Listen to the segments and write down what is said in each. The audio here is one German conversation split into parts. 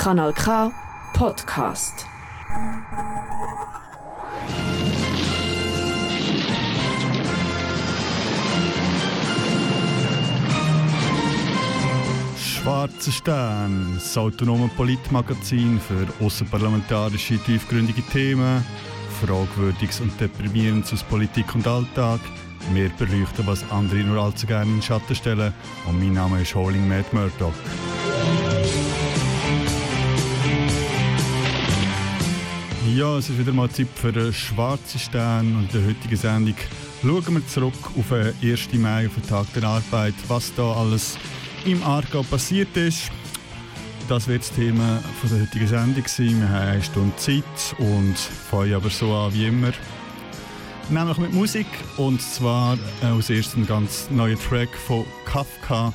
Kanal K Podcast. Schwarzer Stern, das autonome Politmagazin für außerparlamentarische, tiefgründige Themen, Fragwürdiges und Deprimierendes aus Politik und Alltag. Wir beleuchten, was andere nur allzu gerne in den Schatten stellen. Und mein Name ist Holding Matt Murdoch. Ja, es ist wieder mal Zeit für einen schwarzen Stern und in der heutigen Sendung schauen wir zurück auf den 1. Mai, auf den Tag der Arbeit, was da alles im Aargau passiert ist. Das wird das Thema von der heutigen Sendung sein. Wir haben eine Stunde Zeit und fangen aber so an wie immer. Nämlich mit Musik und zwar äh, als erstes ein ganz neuer Track von Kafka,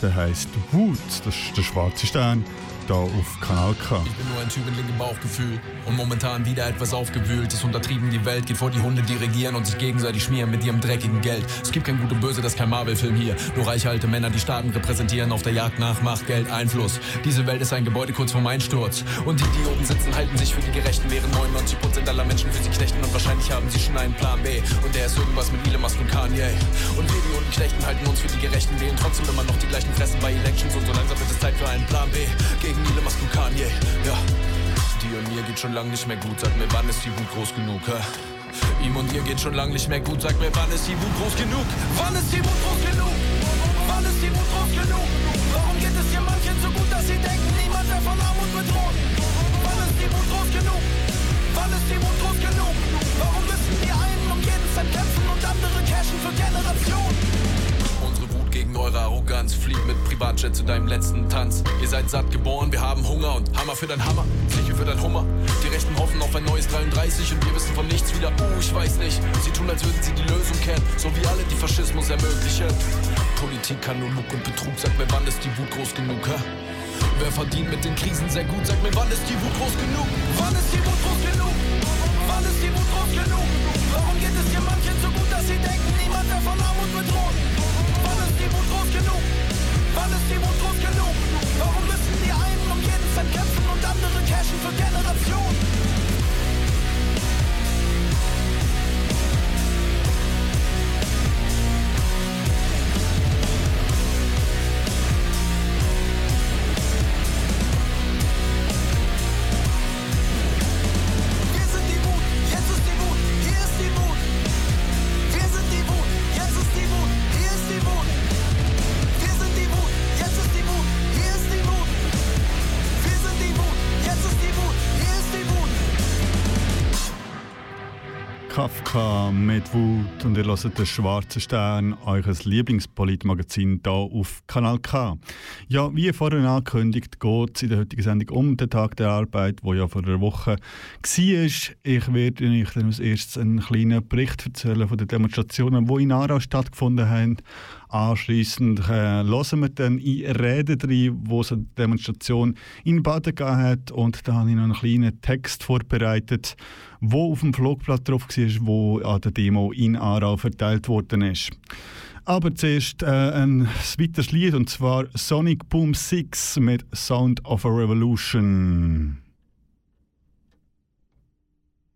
der heißt Wut, das ist der schwarze Stern da auf Kanal K. Ich bin nur ein Typ mit linkem Bauchgefühl und momentan wieder etwas aufgewühlt. Es untertrieben die Welt, geht vor die Hunde, die regieren und sich gegenseitig schmieren mit ihrem dreckigen Geld. Es gibt kein Gut und Böse, das ist kein Marvel-Film hier. Nur reiche alte Männer, die Staaten repräsentieren auf der Jagd nach Macht, Geld, Einfluss. Diese Welt ist ein Gebäude kurz vorm Einsturz. Und die, die sitzen, halten sich für die Gerechten, während 99% aller Menschen für sie knechten. Und wahrscheinlich haben sie schon einen Plan B. Und der ist irgendwas mit Elon Musk und Kanye. Und wir, die unten Knechten, halten uns für die Gerechten, wählen trotzdem immer noch die gleichen Fressen bei Elections. Und so langsam wird es Zeit für einen Plan B. Gegen Elon Musk und Kanye. Ja. Die und mir geht schon lang nicht mehr gut. Sag mir, wann ist die Wut groß genug? Hä? Ihm und ihr geht schon lang nicht mehr gut. Sag mir, wann ist die Wut groß genug? Wann ist die Wut groß genug? Wann ist die Wut groß genug? Warum geht es hier manchen so gut, dass sie denken, niemand wäre von Armut bedroht? Wann ist die Wut groß genug? Wann ist die Wut groß genug? Arroganz fliegt mit Privatjet zu deinem letzten Tanz. Ihr seid satt geboren, wir haben Hunger und Hammer für dein Hammer, Sicher für dein Hummer. Die Rechten hoffen auf ein neues 33 und wir wissen von nichts wieder. Uh, ich weiß nicht. Sie tun, als würden sie die Lösung kennen, so wie alle, die Faschismus ermöglichen. Politik kann nur Lug und Betrug. Sag mir, wann ist die Wut groß genug, hä? Wer verdient mit den Krisen sehr gut? Sag mir, wann ist die Wut groß genug? Wann ist die Wut groß genug? Wann ist die Wut groß genug? Warum geht es hier manchen so gut, dass sie denken, niemand wäre von Armut bedroht? Groß genug? Wann ist die Wut groß genug? Warum müssen die einen um jeden Cent kämpfen und andere cashen für Generationen? Mit Wut und ihr hört den Schwarzen Stern, eures Lieblingspolitmagazin hier auf Kanal K. Ja, wie vorhin angekündigt, geht es in der heutigen Sendung um den Tag der Arbeit, wo ja vor einer Woche war. Ich werde euch dann als erstes einen kleinen Bericht erzählen von den Demonstrationen, die in Aarau stattgefunden haben. Anschliessend äh, hören wir dann in Reden rein, wo es eine Demonstration in Baden gegeben hat. Und da habe ich noch einen kleinen Text vorbereitet, wo auf dem Flugblatt drauf war, wo an der Demo in Aarau verteilt worden ist. Aber zuerst äh, ein weiteres Lied, und zwar Sonic Boom 6 mit Sound of a Revolution.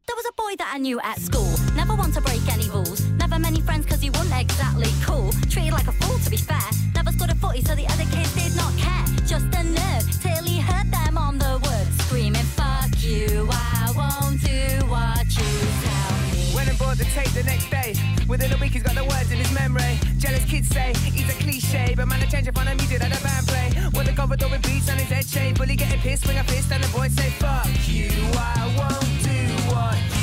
There was a boy that I knew at school. One to break any rules. Never many friends cause he wasn't exactly cool. Treated like a fool to be fair. Never scored a footy so the other kids did not care. Just a nerd till he heard them on the woods screaming, fuck you, I won't do what you tell me. Went and bought the tape the next day. Within a week, he's got the words in his memory. Jealous kids say he's a cliche, but man, I change it from the music that the band play. Want the cover with beats on his head shape. Bully getting pissed, swing a fist, and the boys say, Fuck you, I won't do what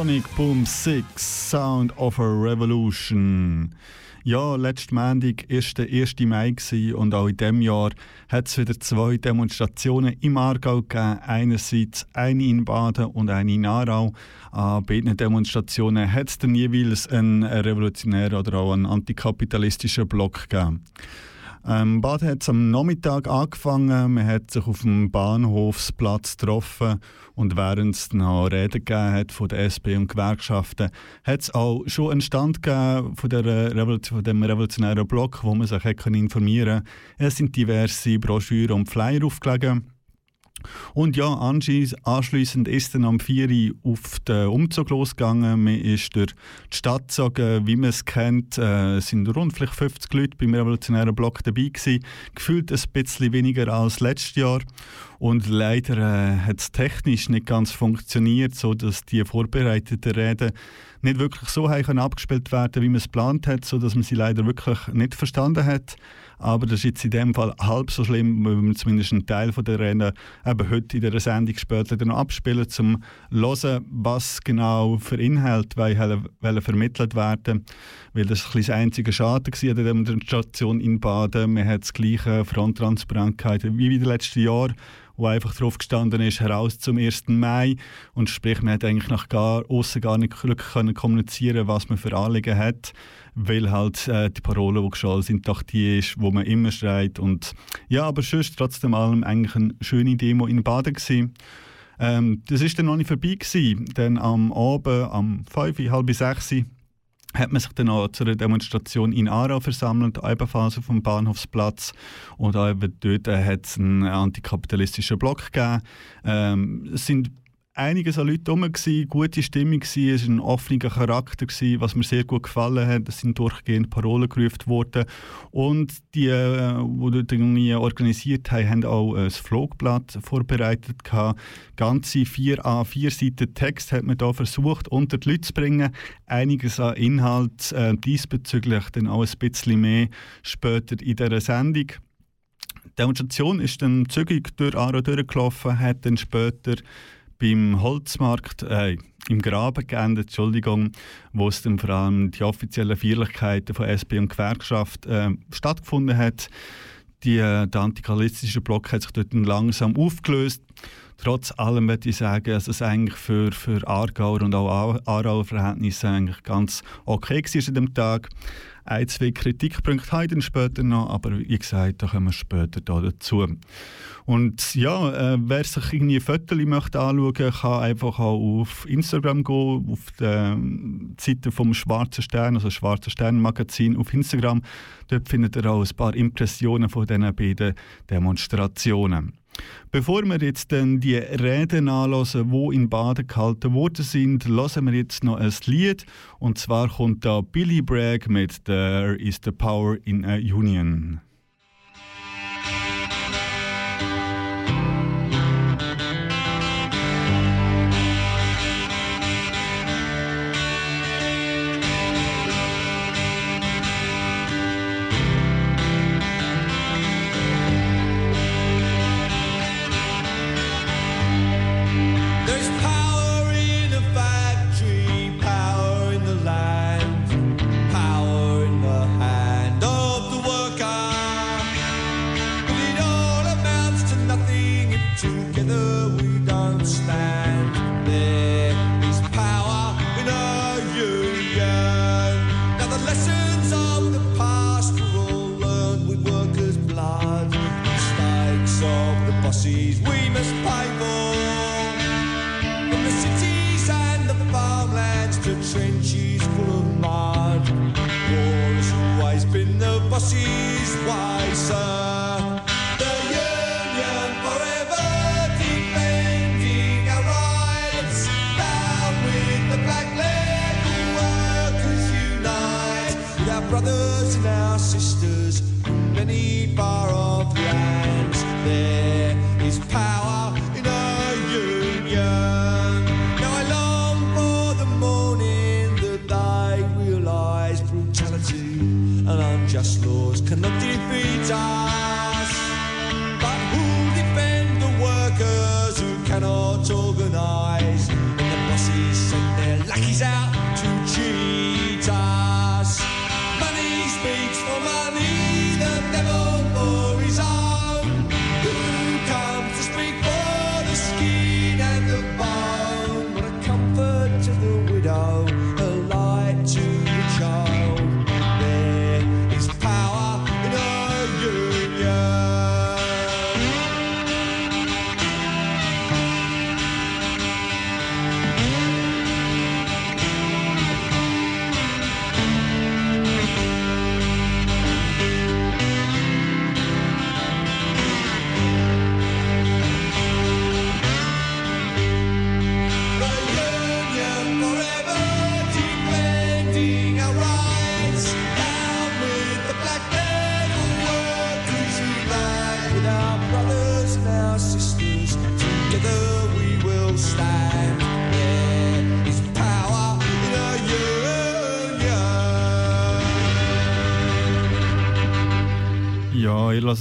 Sonic Boom 6 Sound of a Revolution. Ja, letzten Montag war der 1. Mai und auch in diesem Jahr hat es wieder zwei Demonstrationen im Aargau gegeben. Einerseits eine in Baden und eine in Aarau. An beiden Demonstrationen hat es dann jeweils einen revolutionären oder auch einen antikapitalistischen Block gegeben. Ähm, Bad hat es am Nachmittag angefangen. Man hat sich auf dem Bahnhofsplatz getroffen und während es noch Reden gegeben hat von der SP und Gewerkschaften, hat es auch schon einen Stand gegeben von, der Revolution, von dem revolutionären Block, wo man sich informieren konnte. Es sind diverse Broschüren und Flyer aufgelegt. Und ja, anschliessend ist dann am 4 Uhr auf den Umzug losgegangen. Man ist durch die Stadt gezogen, wie man es kennt. Äh, sind rund vielleicht 50 Leute beim revolutionären Block dabei gewesen. Gefühlt ein bisschen weniger als letztes Jahr. Und leider äh, hat es technisch nicht ganz funktioniert, so dass die vorbereiteten Reden nicht wirklich so abgespielt werden, wie man es geplant hat, so dass man sie leider wirklich nicht verstanden hat. Aber das ist jetzt in dem Fall halb so schlimm, weil wir zumindest einen Teil der Rennen eben heute in dieser Sendung später noch abspielen, um zu hören, was genau für Inhalte wollen, vermittelt werden. Weil das ein das einzige Schaden war an der Demonstration in Baden. Man hat das gleiche Fronttransparent wie in den letzten Jahren wo einfach drauf gestanden ist, heraus zum 1. Mai. Und sprich, man hat eigentlich nach aussen gar nicht wirklich kommunizieren was man für Anliegen hat, weil halt äh, die Parole, die geschall sind, doch die ist, wo man immer schreit. Und ja, aber sonst trotzdem allem eigentlich eine schöne Demo in Baden gewesen. Ähm, das ist dann noch nicht vorbei gewesen, denn am Abend, am 5, halb 6 hat man sich dann auch zu einer Demonstration in Aarau versammelt, ebenfalls auf dem Bahnhofsplatz. Und eben dort äh, hat es einen antikapitalistischen Block gegeben. Ähm, es sind einiges an Leuten herum, gewesen, gute Stimmung, gewesen, es war ein offener Charakter, gewesen, was mir sehr gut gefallen hat. Es sind durchgehend Parolen gerufen worden. Und die, äh, die irgendwie organisiert haben, haben auch ein Flugblatt vorbereitet. Gehabt. Ganze vier A4 Seiten Text hat man da versucht, unter die Leute zu bringen. Einiges an Inhalt äh, diesbezüglich dann auch ein bisschen mehr später in dieser Sendung. Die Demonstration ist dann zügig durch Aarau durchgelaufen, hat dann später beim Holzmarkt, äh, im Graben geendet, Entschuldigung, wo es dann vor allem die offiziellen Feierlichkeiten von SP und Gewerkschaft äh, stattgefunden hat. Die, äh, der antikalistische Block hat sich dort langsam aufgelöst. Trotz allem würde ich sagen, dass es eigentlich für, für Aargauer und auch Aarauer Verhältnisse eigentlich ganz okay war an dem Tag. Ein, zwei Kritikpunkte habe ich später noch, aber wie gesagt, da kommen wir später da dazu. Und ja, äh, wer sich irgendwie Fotos möchte anschauen kann einfach auch auf Instagram gehen, auf der Seite vom Schwarzen Stern, also Schwarzer Stern Magazin auf Instagram. Dort findet ihr auch ein paar Impressionen von diesen beiden Demonstrationen. Bevor wir jetzt dann die Reden anhören, die in Baden gehalten worden sind, hören wir jetzt noch ein Lied. Und zwar kommt da Billy Bragg mit There is the Power in a Union. she's wiser.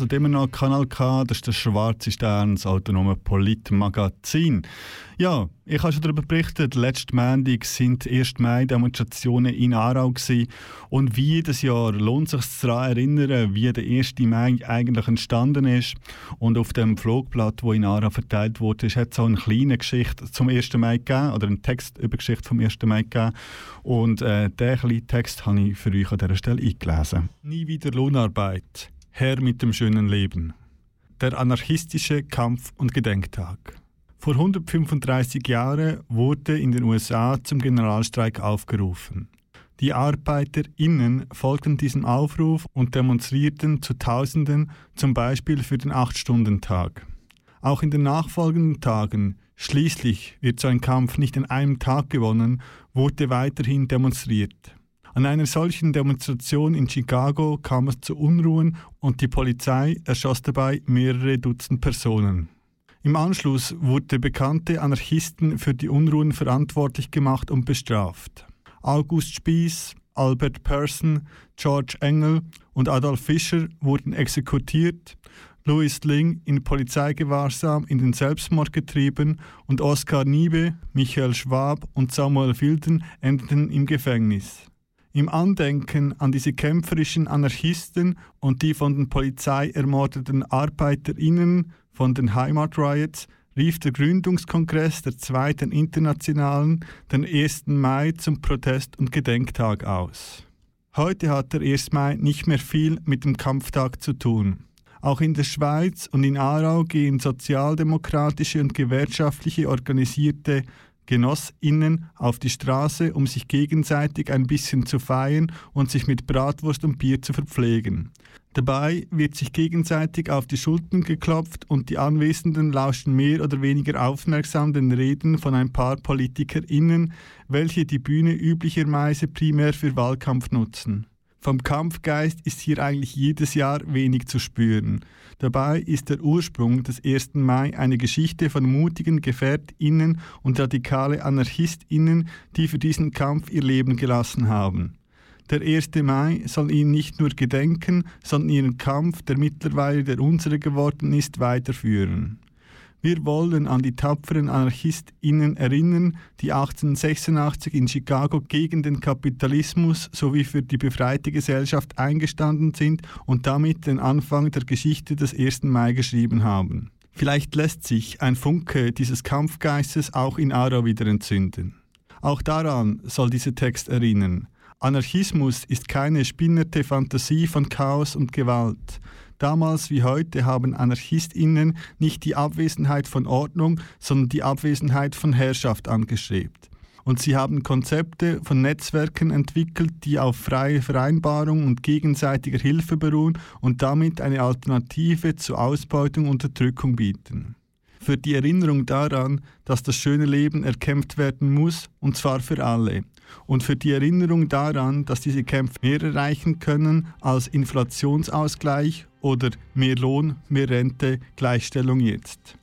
Hört immer noch Kanal K, das ist der Schwarze Stern, das autonome Politmagazin. Ja, ich habe schon darüber berichtet, letzte Montag sind die 1. Mai-Demonstrationen in Aarau gewesen. Und wie jedes Jahr lohnt es sich daran erinnern, wie der 1. Mai eigentlich entstanden ist. Und auf dem Flugblatt, wo in Aarau verteilt wurde, hat es auch eine kleine Geschichte zum 1. Mai gegeben, oder einen Text über die Geschichte vom 1. Mai gegeben. Und äh, diesen kleinen Text habe ich für euch an dieser Stelle eingelesen. Nie wieder Lohnarbeit. Herr mit dem schönen Leben. Der anarchistische Kampf- und Gedenktag. Vor 135 Jahren wurde in den USA zum Generalstreik aufgerufen. Die ArbeiterInnen folgten diesem Aufruf und demonstrierten zu Tausenden, zum Beispiel für den Acht-Stunden-Tag. Auch in den nachfolgenden Tagen, schließlich wird so ein Kampf nicht in einem Tag gewonnen, wurde weiterhin demonstriert. An einer solchen Demonstration in Chicago kam es zu Unruhen und die Polizei erschoss dabei mehrere Dutzend Personen. Im Anschluss wurde bekannte Anarchisten für die Unruhen verantwortlich gemacht und bestraft. August Spieß, Albert Persson, George Engel und Adolf Fischer wurden exekutiert, Louis Ling in Polizeigewahrsam in den Selbstmord getrieben und Oskar Niebe, Michael Schwab und Samuel Wilden endeten im Gefängnis. Im Andenken an diese kämpferischen Anarchisten und die von der Polizei ermordeten ArbeiterInnen von den Heimatriots rief der Gründungskongress der Zweiten Internationalen den 1. Mai zum Protest- und Gedenktag aus. Heute hat der 1. Mai nicht mehr viel mit dem Kampftag zu tun. Auch in der Schweiz und in Aarau gehen sozialdemokratische und gewerkschaftliche organisierte GenossInnen auf die Straße, um sich gegenseitig ein bisschen zu feiern und sich mit Bratwurst und Bier zu verpflegen. Dabei wird sich gegenseitig auf die Schultern geklopft und die Anwesenden lauschen mehr oder weniger aufmerksam den Reden von ein paar PolitikerInnen, welche die Bühne üblicherweise primär für Wahlkampf nutzen. Vom Kampfgeist ist hier eigentlich jedes Jahr wenig zu spüren. Dabei ist der Ursprung des 1. Mai eine Geschichte von mutigen GefährtInnen und radikale AnarchistInnen, die für diesen Kampf ihr Leben gelassen haben. Der 1. Mai soll ihnen nicht nur gedenken, sondern ihren Kampf, der mittlerweile der unsere geworden ist, weiterführen. Wir wollen an die tapferen AnarchistInnen erinnern, die 1886 in Chicago gegen den Kapitalismus sowie für die befreite Gesellschaft eingestanden sind und damit den Anfang der Geschichte des 1. Mai geschrieben haben. Vielleicht lässt sich ein Funke dieses Kampfgeistes auch in Aarau wieder entzünden. Auch daran soll dieser Text erinnern. Anarchismus ist keine spinnerte Fantasie von Chaos und Gewalt. Damals wie heute haben Anarchistinnen nicht die Abwesenheit von Ordnung, sondern die Abwesenheit von Herrschaft angestrebt. Und sie haben Konzepte von Netzwerken entwickelt, die auf freie Vereinbarung und gegenseitiger Hilfe beruhen und damit eine Alternative zur Ausbeutung und Unterdrückung bieten. Für die Erinnerung daran, dass das schöne Leben erkämpft werden muss, und zwar für alle, und für die Erinnerung daran, dass diese Kämpfe mehr erreichen können als Inflationsausgleich oder mehr Lohn, mehr Rente, Gleichstellung jetzt.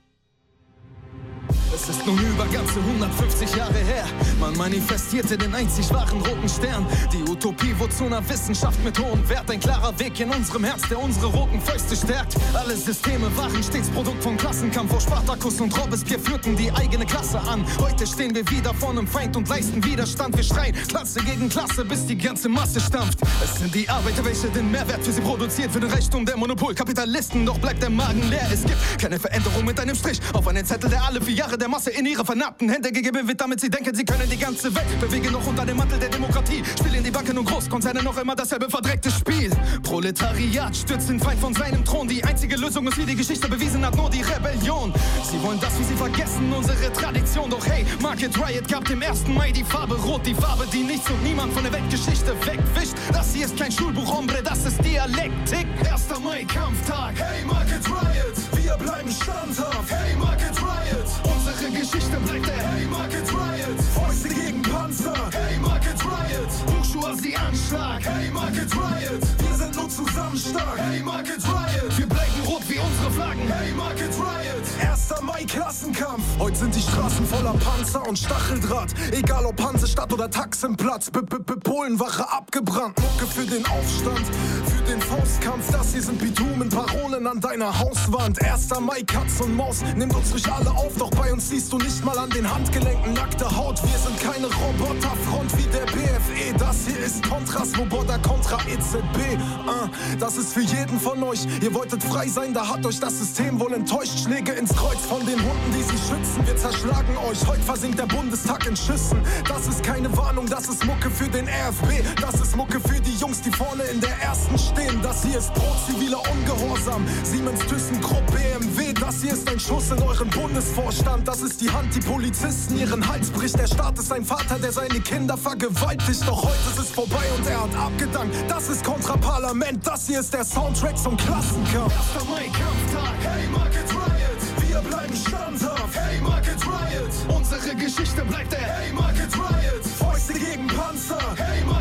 Es ist nun über ganze 150 Jahre her. Man manifestierte den einzig wahren roten Stern. Die Utopie wurde zu einer Wissenschaft mit hohem Wert. Ein klarer Weg in unserem Herz, der unsere roten Fäuste stärkt. Alle Systeme waren stets Produkt von Klassenkampf, wo Spartacus und Robespierre führten die eigene Klasse an. Heute stehen wir wieder vor einem Feind und leisten Widerstand. Wir schreien Klasse gegen Klasse, bis die ganze Masse stampft. Es sind die Arbeiter, welche den Mehrwert für sie produziert, für den Reichtum der Monopolkapitalisten. Doch bleibt der Magen leer. Es gibt keine Veränderung mit einem Strich auf einen Zettel, der alle vier Jahre der Masse in ihre vernarbten Hände gegeben wird, damit sie denken, sie können die ganze Welt bewegen, noch unter dem Mantel der Demokratie. Spielen die Banken und Großkonzerne noch immer dasselbe verdreckte Spiel. Proletariat stürzt den Feind von seinem Thron. Die einzige Lösung ist, wie die Geschichte bewiesen hat, nur die Rebellion. Sie wollen das, wie sie vergessen, unsere Tradition. Doch hey, Market Riot gab dem 1. Mai die Farbe Rot, die Farbe, die nichts und niemand von der Weltgeschichte wegwischt. Das hier ist kein Schulbuch, Hombre, das ist Dialektik. 1. Mai, Kampftag. Hey, Market Riot, wir bleiben standhaft. Hey, Market Riot, unsere Geschichte bleibt der Haymarket Riot. Fäuste gegen Panzer. Haymarket Riot. Bourgeoisie Anschlag. Haymarket Riot. Wir sind nur zusammen stark. Haymarket Riot. Wir bleiben rot wie unsere Flaggen. Haymarket Riot. 1. Mai Klassenkampf. Heute sind die Straßen voller Panzer und Stacheldraht. Egal ob Hansestadt oder Taxenplatz. B -b -b Polenwache abgebrannt. Mucke für den Aufstand. Für den Faustkampf. Das hier sind Bitumenparolen an deiner Hauswand. 1. Mai Katz und Maus. Nimmt uns durch alle auf. Doch bei uns siehst du nicht mal an den Handgelenken nackte Haut. Wir sind keine Roboterfront wie der BFE. Das hier ist Contra Svoboda Contra EZB. Uh, das ist für jeden von euch. Ihr wolltet frei sein, da hat euch das System wohl enttäuscht. Schläge ins Kreuz von den Hunden, die sie schützen. Wir zerschlagen euch. Heute versinkt der Bundestag in Schüssen. Das ist keine Warnung, das ist Mucke für den RFB. Das ist Mucke für die Jungs, die vorne in der ersten stehen. Das hier ist pro-ziviler Ungehorsam. Siemens, ThyssenKrupp, BMW. Das hier ist ein Schuss in euren Bundesvorstand. Das ist die Hand, die Polizisten ihren Hals bricht. Der Staat ist ein Vater, der seine Kinder vergewaltigt. Doch heute ist es vorbei und er hat abgedankt. Das ist Kontraparlament. Das hier ist der Soundtrack zum Klassenkampf. 1. Mai, Kampftag. Hey, Market Riot. Wir bleiben standhaft. Hey, Market Riot. Unsere Geschichte bleibt der Hey, Market Riot. Fäuste gegen Panzer. Hey, Market.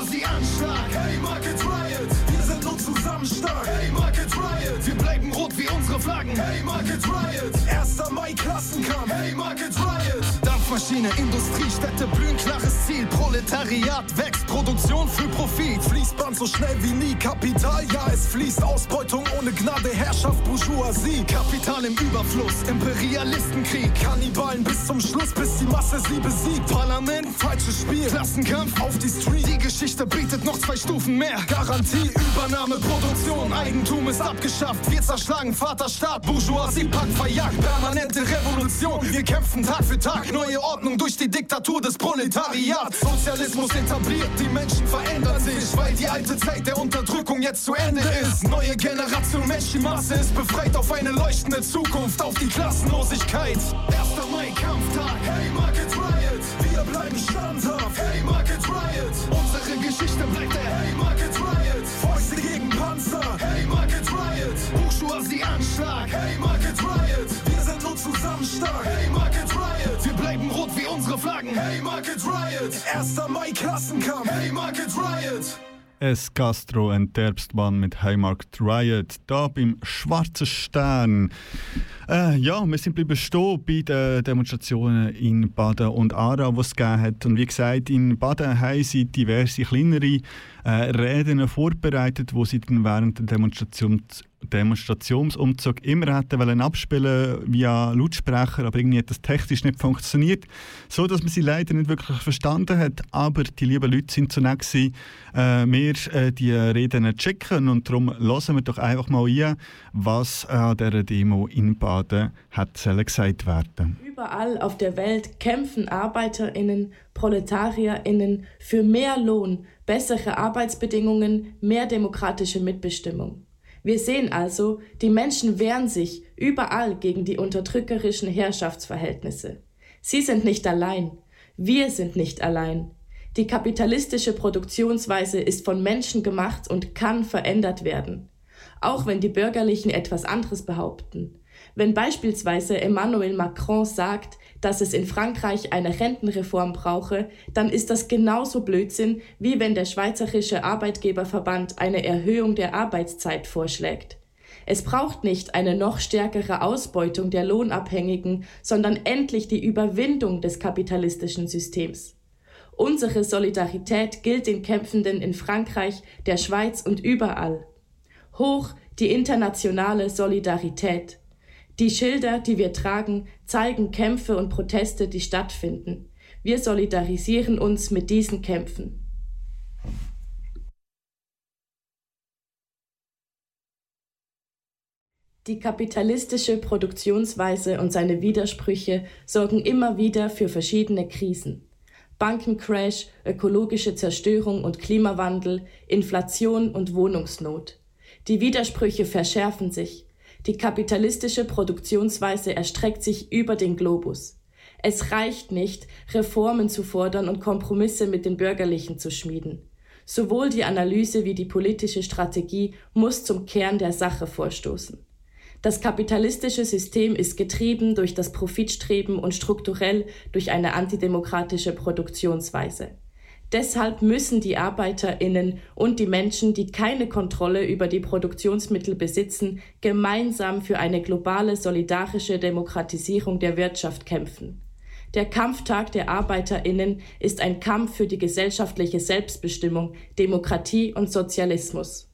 Bourgeoisie Anschlag. Hey, Market Riot. Wir sind nur zusammen stark. Hey, Market Riot. Wir bleiben rot wie unsere Flaggen. Hey, Market Riot. 1. Mai Klassenkampf. Hey, Market Riot. Kampfmaschine, Industrie, Städte blühen, klares Ziel. Proletariat wächst, Produktion für Profit. Fließband so schnell wie nie, Kapital, ja, es fließt. Ausbeutung ohne Gnade, Herrschaft, Bourgeoisie. Kapital im Überfluss, Imperialistenkrieg. Kannibalen bis zum Schluss, bis die Masse sie besiegt. Parlament, falsches Spiel, Klassenkampf auf die Street. Die Geschichte bietet noch zwei Stufen mehr. Garantie, Übernahme, Produktion, Eigentum ist abgeschafft. Wir zerschlagen Vaterstaat, Bourgeoisie packt, verjagt. Permanente Revolution, wir kämpfen Tag für Tag. Neue Ordnung durch die Diktatur des Proletariats. Sozialismus etabliert, die Menschen verändern sich, weil die alte Zeit der Unterdrückung jetzt zu Ende ist. Neue Generation Mensch, die Masse ist befreit auf eine leuchtende Zukunft, auf die Klassenlosigkeit. 1. Mai, Kampftag, hey Market Riot, wir bleiben standhaft, hey Market Riot. Unsere Geschichte bleibt der Hey Market Riot. Fäuste gegen Panzer, hey Market Riot. Bourgeoisie Anschlag, hey Market Riot. Wir sind nur zusammen stark, hey Market Riot. Wir bleiben rot wie unsere Flaggen, hey Market Riot. 1. Mai Klassenkampf, hey Market Riot. Es Castro und Derbstbahn mit Heimarkt Riot, da beim Schwarzen Stern. Äh, ja, wir sind bleiben stehen bei den Demonstrationen in Baden und Aarau, die es gegeben hat. Und wie gesagt, in Baden haben sie diverse kleinere äh, Reden vorbereitet, wo sie dann während der Demonstration Demonstrationsumzug immer hätten wollen abspielen via Lautsprecher, aber irgendwie hat das technisch nicht funktioniert, so dass man sie leider nicht wirklich verstanden hat. Aber die lieben Leute sind zu nett gewesen, äh, mir äh, die Reden zu checken und darum hören wir doch einfach mal ein, was an dieser Demo in Baden hat gesagt werden. Überall auf der Welt kämpfen ArbeiterInnen, ProletarierInnen für mehr Lohn, bessere Arbeitsbedingungen, mehr demokratische Mitbestimmung. Wir sehen also, die Menschen wehren sich überall gegen die unterdrückerischen Herrschaftsverhältnisse. Sie sind nicht allein. Wir sind nicht allein. Die kapitalistische Produktionsweise ist von Menschen gemacht und kann verändert werden. Auch wenn die Bürgerlichen etwas anderes behaupten. Wenn beispielsweise Emmanuel Macron sagt, dass es in Frankreich eine Rentenreform brauche, dann ist das genauso Blödsinn, wie wenn der Schweizerische Arbeitgeberverband eine Erhöhung der Arbeitszeit vorschlägt. Es braucht nicht eine noch stärkere Ausbeutung der Lohnabhängigen, sondern endlich die Überwindung des kapitalistischen Systems. Unsere Solidarität gilt den Kämpfenden in Frankreich, der Schweiz und überall. Hoch die internationale Solidarität. Die Schilder, die wir tragen, zeigen Kämpfe und Proteste, die stattfinden. Wir solidarisieren uns mit diesen Kämpfen. Die kapitalistische Produktionsweise und seine Widersprüche sorgen immer wieder für verschiedene Krisen. Bankencrash, ökologische Zerstörung und Klimawandel, Inflation und Wohnungsnot. Die Widersprüche verschärfen sich. Die kapitalistische Produktionsweise erstreckt sich über den Globus. Es reicht nicht, Reformen zu fordern und Kompromisse mit den Bürgerlichen zu schmieden. Sowohl die Analyse wie die politische Strategie muss zum Kern der Sache vorstoßen. Das kapitalistische System ist getrieben durch das Profitstreben und strukturell durch eine antidemokratische Produktionsweise. Deshalb müssen die Arbeiterinnen und die Menschen, die keine Kontrolle über die Produktionsmittel besitzen, gemeinsam für eine globale solidarische Demokratisierung der Wirtschaft kämpfen. Der Kampftag der Arbeiterinnen ist ein Kampf für die gesellschaftliche Selbstbestimmung, Demokratie und Sozialismus.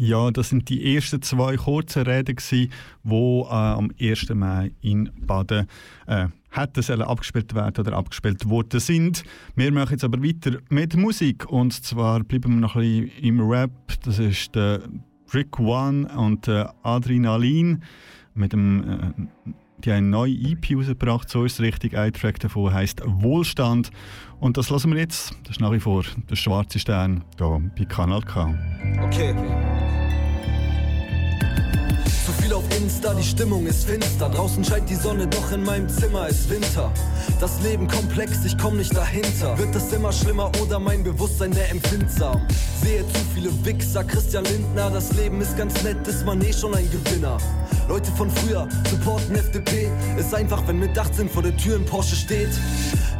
Ja, das sind die ersten zwei kurzen Reden, die äh, am 1. Mai in Baden äh, hätten abgespielt werden oder abgespielt worden sind. Wir machen jetzt aber weiter mit Musik und zwar bleiben wir noch ein bisschen im Rap. Das ist der Rick One und der Adrenalin mit dem äh, die haben eine neue EP rausgebracht, so ist es richtig. Ein Track davon heisst Wohlstand. Und das lassen wir jetzt. Das ist nach wie vor der schwarze Stern hier bei Kanal K. Okay. Insta, die Stimmung ist finster. Draußen scheint die Sonne, doch in meinem Zimmer ist Winter. Das Leben komplex, ich komm nicht dahinter. Wird es immer schlimmer oder mein Bewusstsein sehr empfindsam? Sehe zu viele Wichser, Christian Lindner. Das Leben ist ganz nett, ist man eh schon ein Gewinner. Leute von früher supporten FDP. Ist einfach, wenn mit 18 vor der Tür ein Porsche steht.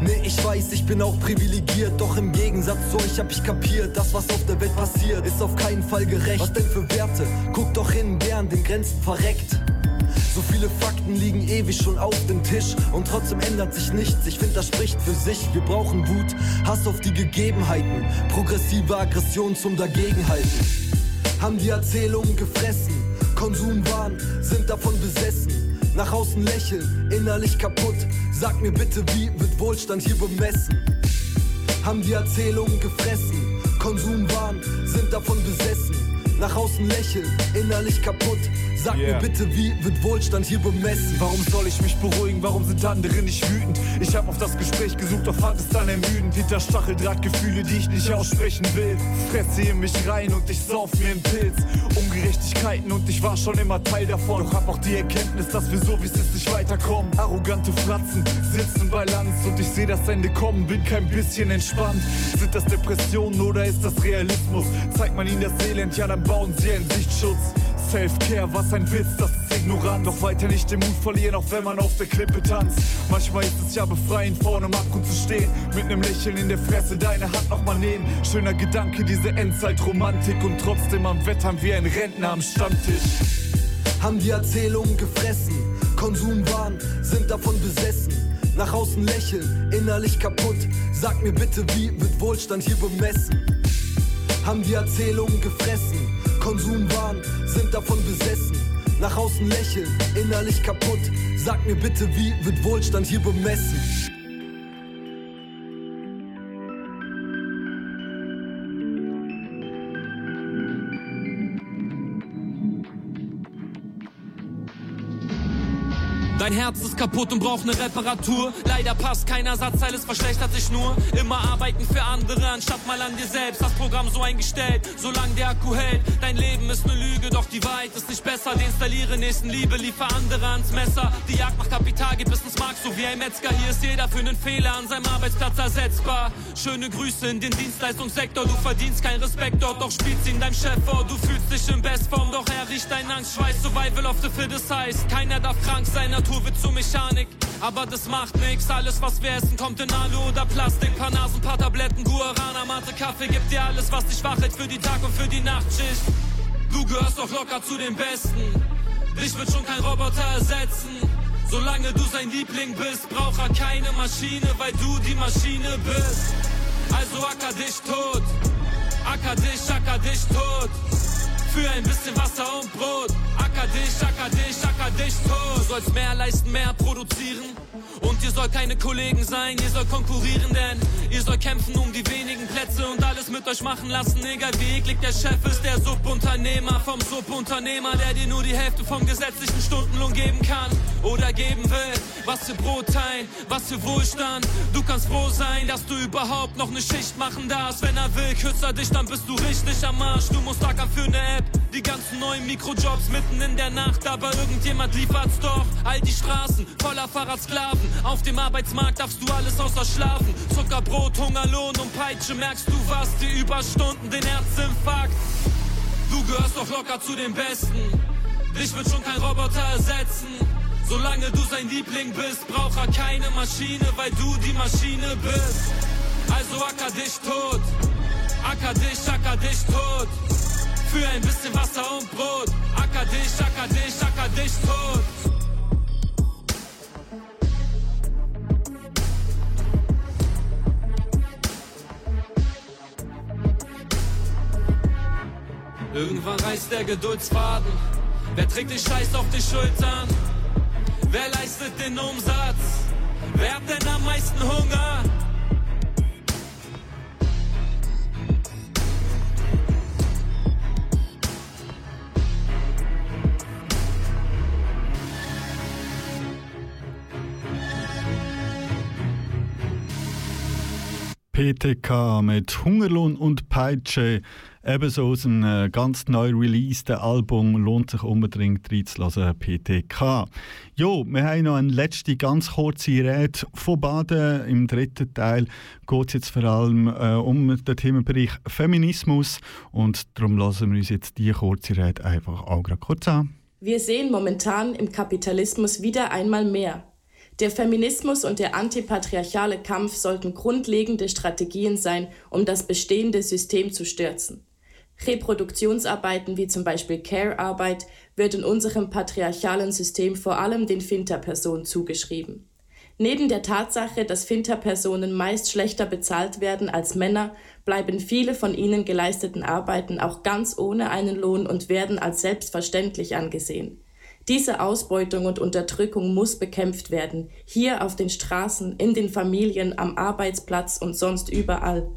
Nee, ich weiß, ich bin auch privilegiert. Doch im Gegensatz zu euch hab ich kapiert, das, was auf der Welt passiert, ist auf keinen Fall gerecht. Was denn für Werte? Guck doch hin, wer an den Grenzen verreckt. So viele Fakten liegen ewig schon auf dem Tisch und trotzdem ändert sich nichts. Ich finde, das spricht für sich. Wir brauchen Wut, Hass auf die Gegebenheiten, progressive Aggression zum Dagegenhalten. Haben die Erzählungen gefressen, Konsumwahn, sind davon besessen. Nach außen lächeln, innerlich kaputt. Sag mir bitte, wie wird Wohlstand hier bemessen? Haben die Erzählungen gefressen, Konsumwahn, sind davon besessen. Nach außen lächeln, innerlich kaputt. Sag yeah. mir bitte, wie wird Wohlstand hier bemessen? Warum soll ich mich beruhigen? Warum sind andere nicht wütend? Ich hab auf das Gespräch gesucht, doch fand es dann ermüdend. Hinter Stacheldrahtgefühle, die ich nicht aussprechen will. Fresse in mich rein und ich sauf mir einen Pilz. Ungerechtigkeiten und ich war schon immer Teil davon. Doch hab auch die Erkenntnis, dass wir so wie es ist nicht weiterkommen. Arrogante Fratzen sitzen bei Lanz und ich seh das Ende kommen, bin kein bisschen entspannt. Sind das Depressionen oder ist das Realismus? Zeigt man ihnen das Elend, ja dann bauen sie einen Sichtschutz. Self-Care, was ein Witz, das ist ignorant. Doch weiter nicht den Mut verlieren, auch wenn man auf der Klippe tanzt. Manchmal ist es ja befreiend, vor einem Abgrund zu stehen. Mit nem Lächeln in der Fresse, deine Hand nochmal nehmen. Schöner Gedanke, diese Endzeitromantik. Und trotzdem am Wettern wie ein Rentner am Stammtisch. Haben die Erzählungen gefressen, Konsumwahn, sind davon besessen. Nach außen lächeln, innerlich kaputt. Sag mir bitte, wie wird Wohlstand hier bemessen? Haben die Erzählungen gefressen, Konsumwahn, sind davon besessen. Nach außen lächeln, innerlich kaputt. Sag mir bitte, wie wird Wohlstand hier bemessen? Dein Herz ist kaputt und braucht eine Reparatur. Leider passt kein Ersatzteil, es verschlechtert sich nur. Immer arbeiten für andere, anstatt mal an dir selbst. Das Programm so eingestellt, solange der Akku hält. Dein Leben ist eine Lüge, doch die Wahrheit ist nicht besser. Deinstalliere Nächstenliebe, liefer andere ans Messer. Die Jagd nach Kapital geht bis ins Mark, so wie ein Metzger. Hier ist jeder für einen Fehler an seinem Arbeitsplatz ersetzbar. Schöne Grüße in den Dienstleistungssektor. Du verdienst keinen Respekt dort, doch spielst ihn deinem Chef vor. Du fühlst dich in Bestform, doch er riecht dein Angst. Schweiß, Survival of the Fittest heißt. Keiner darf krank sein, Natur Wird zur Mechanik. Aber das macht nix, alles was wir essen kommt in Alu oder Plastik. Paar Nasen, paar Tabletten, Guarana, Mate, Kaffee gibt dir alles, was dich wach hält für die Tag- und für die Nachtschicht. Du gehörst doch locker zu den Besten. Dich wird schon kein Roboter ersetzen. Solange du sein Liebling bist, braucht er keine Maschine, weil du die Maschine bist. Also acker dich tot, acker dich, acker dich tot. Für ein bisschen Wasser und Brot. Acker dich, acker dich, acker dich tot. Du sollst mehr leisten, mehr produzieren. Und ihr sollt keine Kollegen sein, ihr sollt konkurrieren, denn ihr sollt kämpfen um die wenigen Plätze und alles mit euch machen lassen, egal wie eklig der Chef ist, der Subunternehmer vom Subunternehmer, der dir nur die Hälfte vom gesetzlichen Stundenlohn geben kann oder geben will. Was für Brot teilen, was für Wohlstand. Du kannst froh sein, dass du überhaupt noch eine Schicht machen darfst. Wenn er will, kürzt er dich, dann bist du richtig am Arsch. Du musst ackern für eine App, die ganzen neuen Mikrojobs mitten in der Nacht, aber irgendjemand liefert's doch. All die Straßen voller Fahrradsklaven. Auf dem Arbeitsmarkt darfst du alles außer schlafen. Zuckerbrot, Hungerlohn und Peitsche. Merkst du was? Die Überstunden, den Herzinfarkt. Du gehörst doch locker zu den Besten. Dich wird schon kein Roboter ersetzen. Solange du sein Liebling bist, braucht er keine Maschine, weil du die Maschine bist. Also acker dich tot. Acker dich, acker dich tot. Für ein bisschen Wasser und Brot. Acker dich, acker dich, acker dich tot. Irgendwann reißt der Geduldsfaden. Wer trägt den Scheiß auf die Schultern? Wer leistet den Umsatz? Wer hat denn am meisten Hunger? PTK mit Hungerlohn und Peitsche Ebenso aus einem äh, ganz neu releaseden Album lohnt sich unbedingt reinzulassen, PTK. Jo, wir haben noch eine letzte ganz kurze Rede von Baden. Im dritten Teil geht es jetzt vor allem äh, um den Themenbereich Feminismus und darum lassen wir uns jetzt die kurze Rede einfach auch gerade kurz an. Wir sehen momentan im Kapitalismus wieder einmal mehr. Der Feminismus und der antipatriarchale Kampf sollten grundlegende Strategien sein, um das bestehende System zu stürzen. Reproduktionsarbeiten wie zum Beispiel Care-Arbeit wird in unserem patriarchalen System vor allem den Finter-Personen zugeschrieben. Neben der Tatsache, dass Finter-Personen meist schlechter bezahlt werden als Männer, bleiben viele von ihnen geleisteten Arbeiten auch ganz ohne einen Lohn und werden als selbstverständlich angesehen. Diese Ausbeutung und Unterdrückung muss bekämpft werden, hier auf den Straßen, in den Familien, am Arbeitsplatz und sonst überall.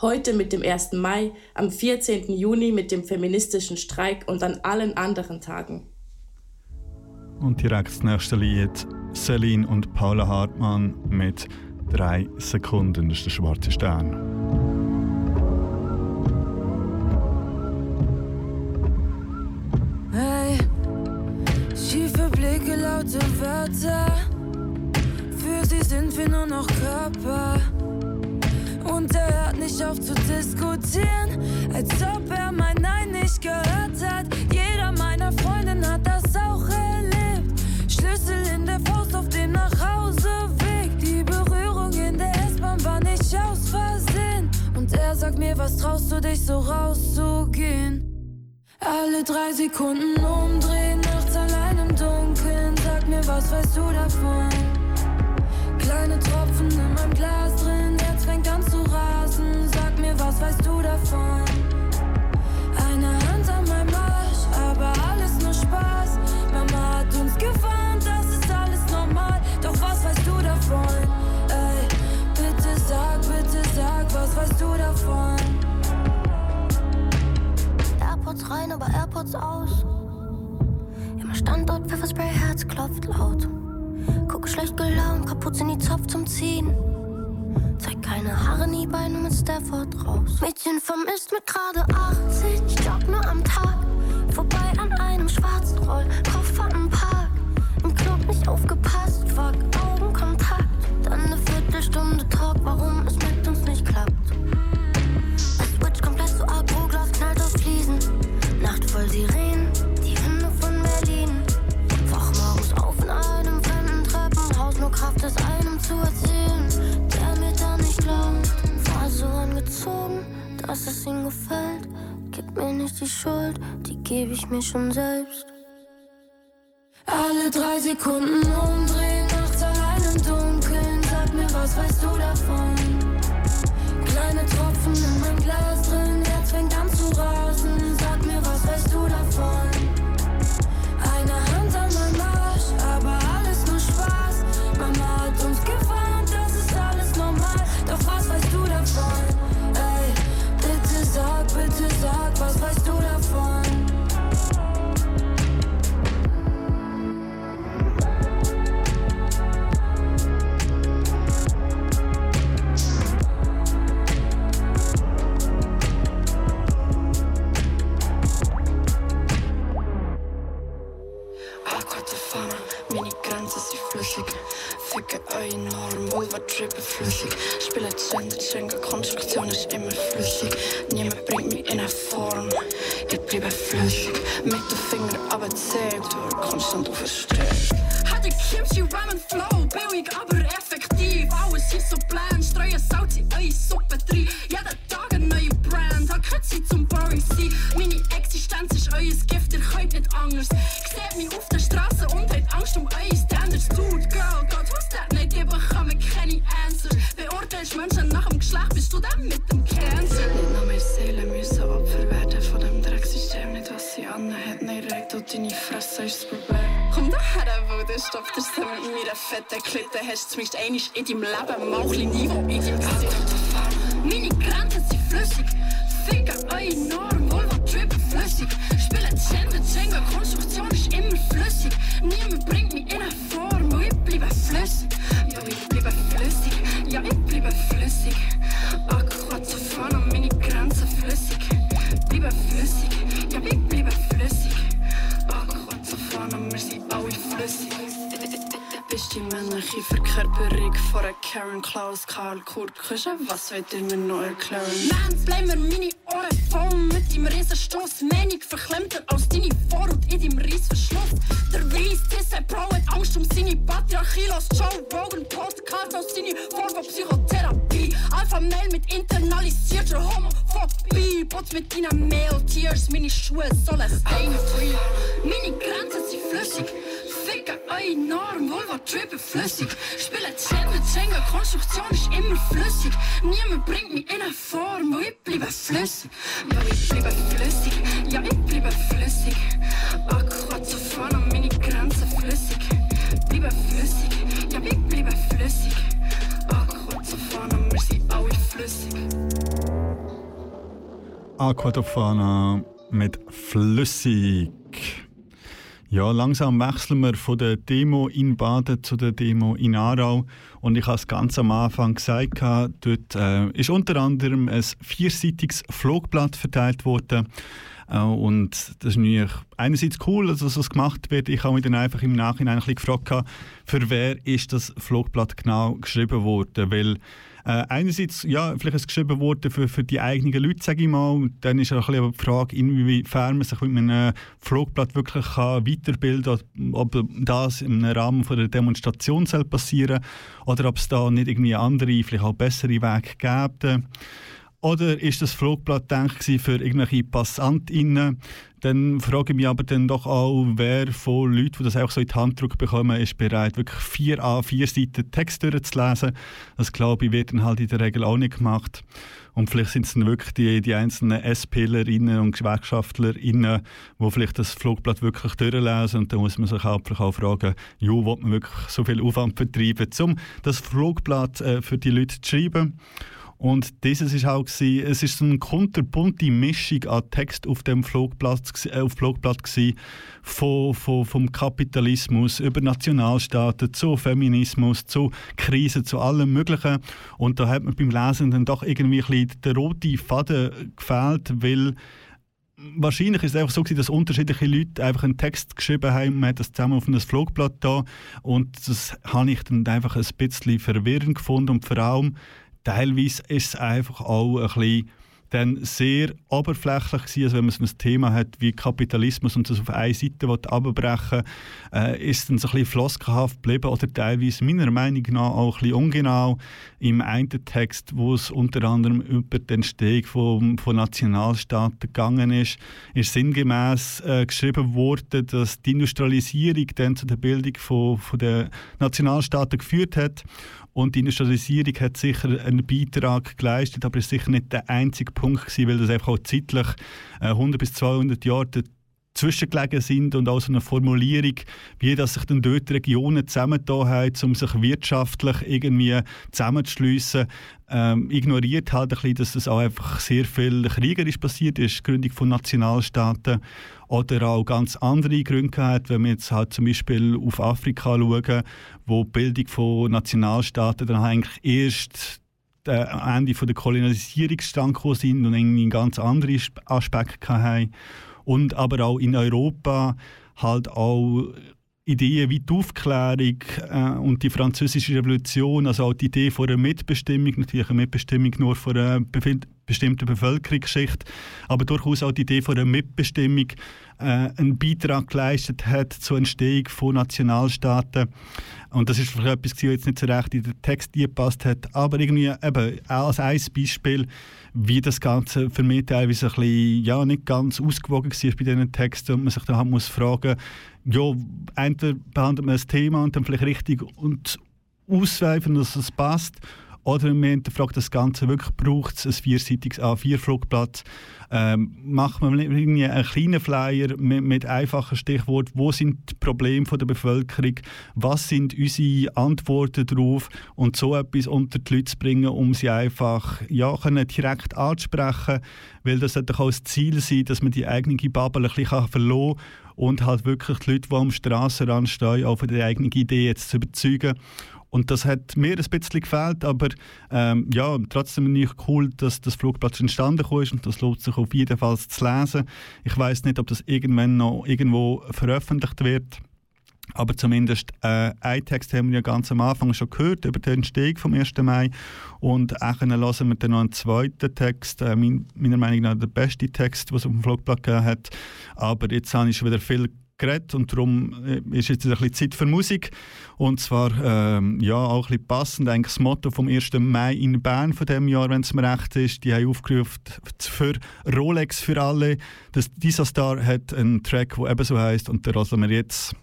Heute mit dem 1. Mai, am 14. Juni mit dem feministischen Streik und an allen anderen Tagen. Und direkt das nächste Lied Celine und Paula Hartmann mit drei Sekunden. Ist der schwarze Stern. Laute Wörter. Für sie sind wir nur noch Körper. Und er hört nicht auf zu diskutieren, als ob er mein Nein nicht gehört hat. Jeder meiner Freundinnen hat das auch erlebt. Schlüssel in der Faust auf dem Nachhauseweg. Die Berührung in der S-Bahn war nicht aus Versehen. Und er sagt mir, was traust du dich so rauszugehen? Alle drei Sekunden umdrehen, nachts allein im Dunkeln. Sag mir, was weißt du davon? Kleine Tropfen in meinem Glas drin, Herz fängt an zu rasen. Sag mir, was weißt du davon? Eine Hand an meinem Arsch, aber alles nur Spaß. Mama hat uns gewarnt, das ist alles normal. Doch was weißt du davon? Ey, bitte sag, bitte sag, was weißt du davon? Rein, aber AirPods aus. Immer Standort, Pfefferspray, Herz klopft laut. Gucke schlecht gelaunt, kaputt in die Zopf zum Ziehen. Zeig keine Haare, nie Beine mit Stafford raus. Mädchen vermisst mit gerade 80, ich jogg nur am Tag. Vorbei an einem schwarzen Roll, Koffer im Park. Im Club nicht aufgepasst, fuck, Augenkontakt. Dann eine Viertelstunde Talk, warum es mit uns nicht klappt. Sirenen, die Hymne von Berlin. Wach morgens auf in einem fremden Treppenhaus, nur Kraft es einem zu erzählen, der mir da nicht glaubt. War so angezogen, dass es ihm gefällt. Gib mir nicht die Schuld, die gebe ich mir schon selbst. Alle drei Sekunden umdrehen, nachts allein im Dunkeln. Sag mir, was weißt du davon? Kleine Tropfen in mein Glas drin, mir, was weißt Kurt Kusche? Was wollt ihr mir noch erklären? Mans, bleib mir meine Ohren voll mit deinem Riesenstoß. Meinung verklemmter als deine Vorhaut in deinem Reissverschluss. Der Weiss, diese Pro hat Angst um seine Patriarchie. Los Joe Rogan Podcast als seine Form von Psychotherapie. Alpha-Mail mit internalisierter Homophobie. Bots mit deiner Mail-Tears, meine Schuhe sollen Steine free. Meine Grenzen sind flüssig. Ficken eure Norm, Vulva trippen flüssig. Chat mit Jenga, Konstruktion ist immer flüssig. Niemand bringt mich in eine Form, wo ich bleibe flüssig. Weil ich bleibe flüssig, ja ich bleibe flüssig. Aquazophon an meine Grenzen flüssig. Bleibe flüssig, ja ich bleibe flüssig. Aquazophon an wir sind alle flüssig. Aquatofana mit Flüssig. Ja, langsam wechseln wir von der Demo in Baden zu der Demo in Aarau. Und ich habe es ganz am Anfang gesagt, dort äh, ist unter anderem ein vierseitiges Flugblatt verteilt worden. Äh, und das ist natürlich einerseits cool, dass das gemacht wird. Ich habe mich dann einfach im Nachhinein ein bisschen gefragt, für wer ist das Flugblatt genau geschrieben worden. Weil äh, einerseits, ja, vielleicht ist es geschrieben worden für, für die eigenen Leute, sage ich mal. Dann ist auch ein bisschen die Frage, inwiefern man sich mit einem Flugblatt wirklich kann weiterbilden kann, ob das im Rahmen von der Demonstration soll passieren oder ob es da nicht irgendwie andere, vielleicht auch bessere Wege gäbe. Oder ist das Flugblatt gedacht für irgendwelche PassantInnen? Dann frage ich mich aber dann doch auch, wer von Leuten, die das auch so in die Hand bekommen, ist bereit, wirklich vier a vier Seiten Text durchzulesen. Das glaube ich, wird dann halt in der Regel auch nicht gemacht. Und vielleicht sind es dann wirklich die, die einzelnen SPlerinnen und GewerkschaftlerInnen, die vielleicht das Flugblatt wirklich durchlesen. Und da muss man sich auch, auch fragen, jo, will man wirklich so viel Aufwand betreiben, um das Flugblatt äh, für die Leute zu schreiben? Und dieses ist auch gewesen, es ist eine kunterbunte Mischung an Text auf dem Flugblatt, äh, auf Flugblatt gewesen, von, von, vom Kapitalismus über Nationalstaaten zu Feminismus, zu Krisen, zu allem Möglichen. Und da hat man beim Lesen dann doch irgendwie ein bisschen der rote Faden gefehlt, weil wahrscheinlich ist es einfach so dass unterschiedliche Leute einfach einen Text geschrieben haben, man hat das zusammen auf einem Flugblatt da. Und das habe ich dann einfach ein bisschen verwirrend gefunden. Und vor allem teilweise ist es einfach auch ein bisschen dann sehr oberflächlich gewesen, also wenn man so ein Thema hat wie Kapitalismus und das auf eine Seite abbrechen äh, ist dann so ein bisschen floskelhaft geblieben oder teilweise meiner Meinung nach auch ein bisschen ungenau. Im einen Text, wo es unter anderem über den Steg von, von Nationalstaaten gegangen ist, ist sinngemäß äh, geschrieben worden, dass die Industrialisierung dann zu der Bildung von, von der Nationalstaaten geführt hat und die Industrialisierung hat sicher einen Beitrag geleistet, aber ist sicher nicht der einzige Punkt gewesen, weil das einfach auch zeitlich äh, 100 bis 200 Jahre zwischengelegen sind und auch so eine Formulierung, wie dass sich dann dort Regionen zusammengetan haben, um sich wirtschaftlich irgendwie zusammenzuschliessen, ähm, ignoriert halt ein bisschen, dass das auch einfach sehr viel kriegerisch passiert ist, Gründung von Nationalstaaten oder auch ganz andere Gründe hat, wenn wir jetzt halt zum Beispiel auf Afrika schauen, wo die Bildung von Nationalstaaten dann eigentlich erst Ende der Kolonialisierung stand sind und irgendwie ganz andere Aspekte haben. Und aber auch in Europa halt auch Ideen wie die Aufklärung äh, und die französische Revolution, also auch die Idee von einer Mitbestimmung, natürlich eine Mitbestimmung nur von einer bestimmten Bevölkerungsschicht, aber durchaus auch die Idee von einer Mitbestimmung äh, einen Beitrag geleistet hat zur Entstehung von Nationalstaaten. Und das ist vielleicht etwas, was jetzt nicht so recht in den Text gepasst hat, aber irgendwie eben als ein Beispiel wie das Ganze für mich teilweise ein bisschen, ja, nicht ganz ausgewogen war bei diesen Texten und man sich dann halt muss fragen, ja, entweder behandelt man das Thema und dann vielleicht richtig und ausweifen, dass es passt oder wir hinterfragen das Ganze wirklich, braucht es ein vierseitiges A4-Flugblatt? Ähm, macht man irgendwie einen kleinen Flyer mit, mit einfachen Stichworten, wo sind die Probleme der Bevölkerung, was sind unsere Antworten darauf? Und so etwas unter die Leute zu bringen, um sie einfach ja, können direkt anzusprechen, weil das sollte auch das Ziel sein, dass man die eigene Bubble ein bisschen verloren kann und halt wirklich die Leute, die am Strassenrand stehen, auch von der eigenen Idee jetzt zu überzeugen und das hat mir ein bisschen gefehlt, aber ähm, ja, trotzdem nicht cool, dass das Flugblatt entstanden ist und das lohnt sich auf jeden Fall zu lesen. Ich weiß nicht, ob das irgendwann noch irgendwo veröffentlicht wird. Aber zumindest äh, einen Text haben wir ja ganz am Anfang schon gehört über den Entstehung vom 1. Mai. Und auch hören wir dann noch einen zweiten Text, äh, mein, meiner Meinung nach der beste Text, den es auf dem Flugblatt gegeben hat. Aber jetzt habe ich schon wieder viel geredet und darum äh, ist jetzt ein bisschen Zeit für Musik. Und zwar ähm, ja, auch ein bisschen passend eigentlich das Motto vom 1. Mai in Bern von dem Jahr, wenn es mir recht ist. Die haben aufgerufen für Rolex für alle. Das, dieser Star hat einen Track, der ebenso heißt und der hören wir jetzt.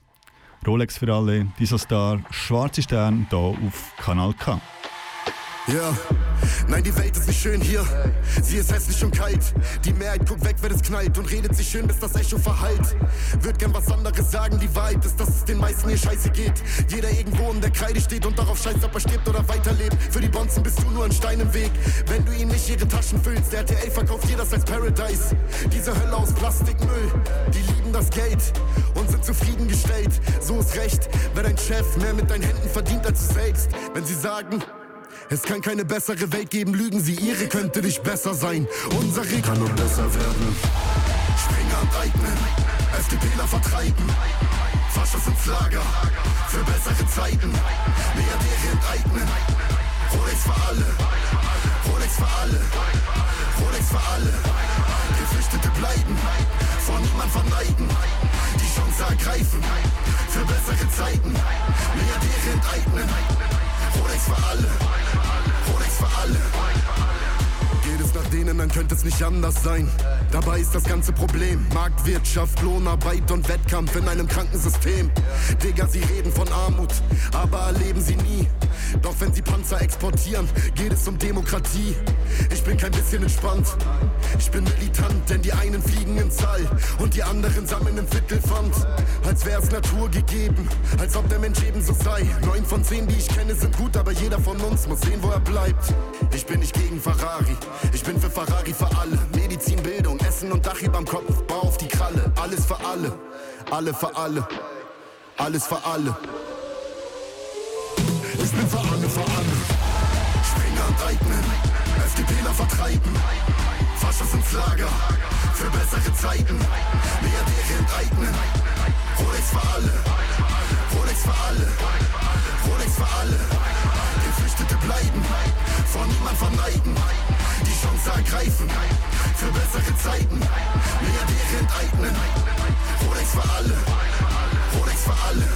Rolex für alle, dieser Star, Schwarze Stern, hier auf Kanal K. Ja, nein, die Welt ist nicht schön hier. Sie ist hässlich und kalt. Die Mehrheit guckt weg, wenn es knallt und redet sich schön, bis das Echo verhallt. Wird gern was anderes sagen, die Wahrheit ist, dass es den meisten hier scheiße geht. Jeder irgendwo in der Kreide steht und darauf scheißt, ob er stirbt oder weiterlebt. Für die Bonzen bist du nur ein Stein im Weg. Wenn du ihnen nicht ihre Taschen füllst, der RTL verkauft jeder als Paradise. Diese Hölle aus Plastikmüll, die lieben das Geld und sind zufriedengestellt. So ist recht, wer dein Chef mehr mit deinen Händen verdient als du selbst. Wenn sie sagen, es kann keine bessere Welt geben, lügen sie, ihre könnte nicht besser sein. Unsere kann nur besser werden. Springer enteignen, FDPler vertreiben. Faschos ins Lager, für bessere Zeiten. Milliardäre enteignen, Rolex für alle. Rolex für alle, Rolex für alle. Geflüchtete bleiben, vor niemand verneigen. Die Chance ergreifen, für bessere Zeiten. Milliardäre enteignen, Rolex für alle, Rolex für alle. Denen, dann könnte es nicht anders sein. Dabei ist das ganze Problem Marktwirtschaft, Lohnarbeit und Wettkampf in einem kranken System. Digga, sie reden von Armut, aber erleben sie nie. Doch wenn sie Panzer exportieren, geht es um Demokratie. Ich bin kein bisschen entspannt, ich bin militant, denn die einen fliegen ins All und die anderen sammeln im Viertelpfand. Als wäre es Natur gegeben, als ob der Mensch ebenso sei. Neun von zehn, die ich kenne, sind gut, aber jeder von uns muss sehen, wo er bleibt. Ich bin nicht gegen Ferrari, ich bin für Ferrari für alle. Medizin, Bildung, Essen und Dach überm Kopf, bau auf die Kralle. Alles für alle, alle für alle, alles für alle. Ich bin für alle, für alle. Springer enteignen, FDPler vertreiben. Faschos ins Lager, für bessere Zeiten. Milliardäre enteignen, Rolex für alle, Rolex für alle, Rolex für alle. Geflüchtete bleiben, vor niemand verneigen. Die Chance ergreifen, für bessere Zeiten. Milliardäre enteignen, Rolex für alle, Rolex für alle,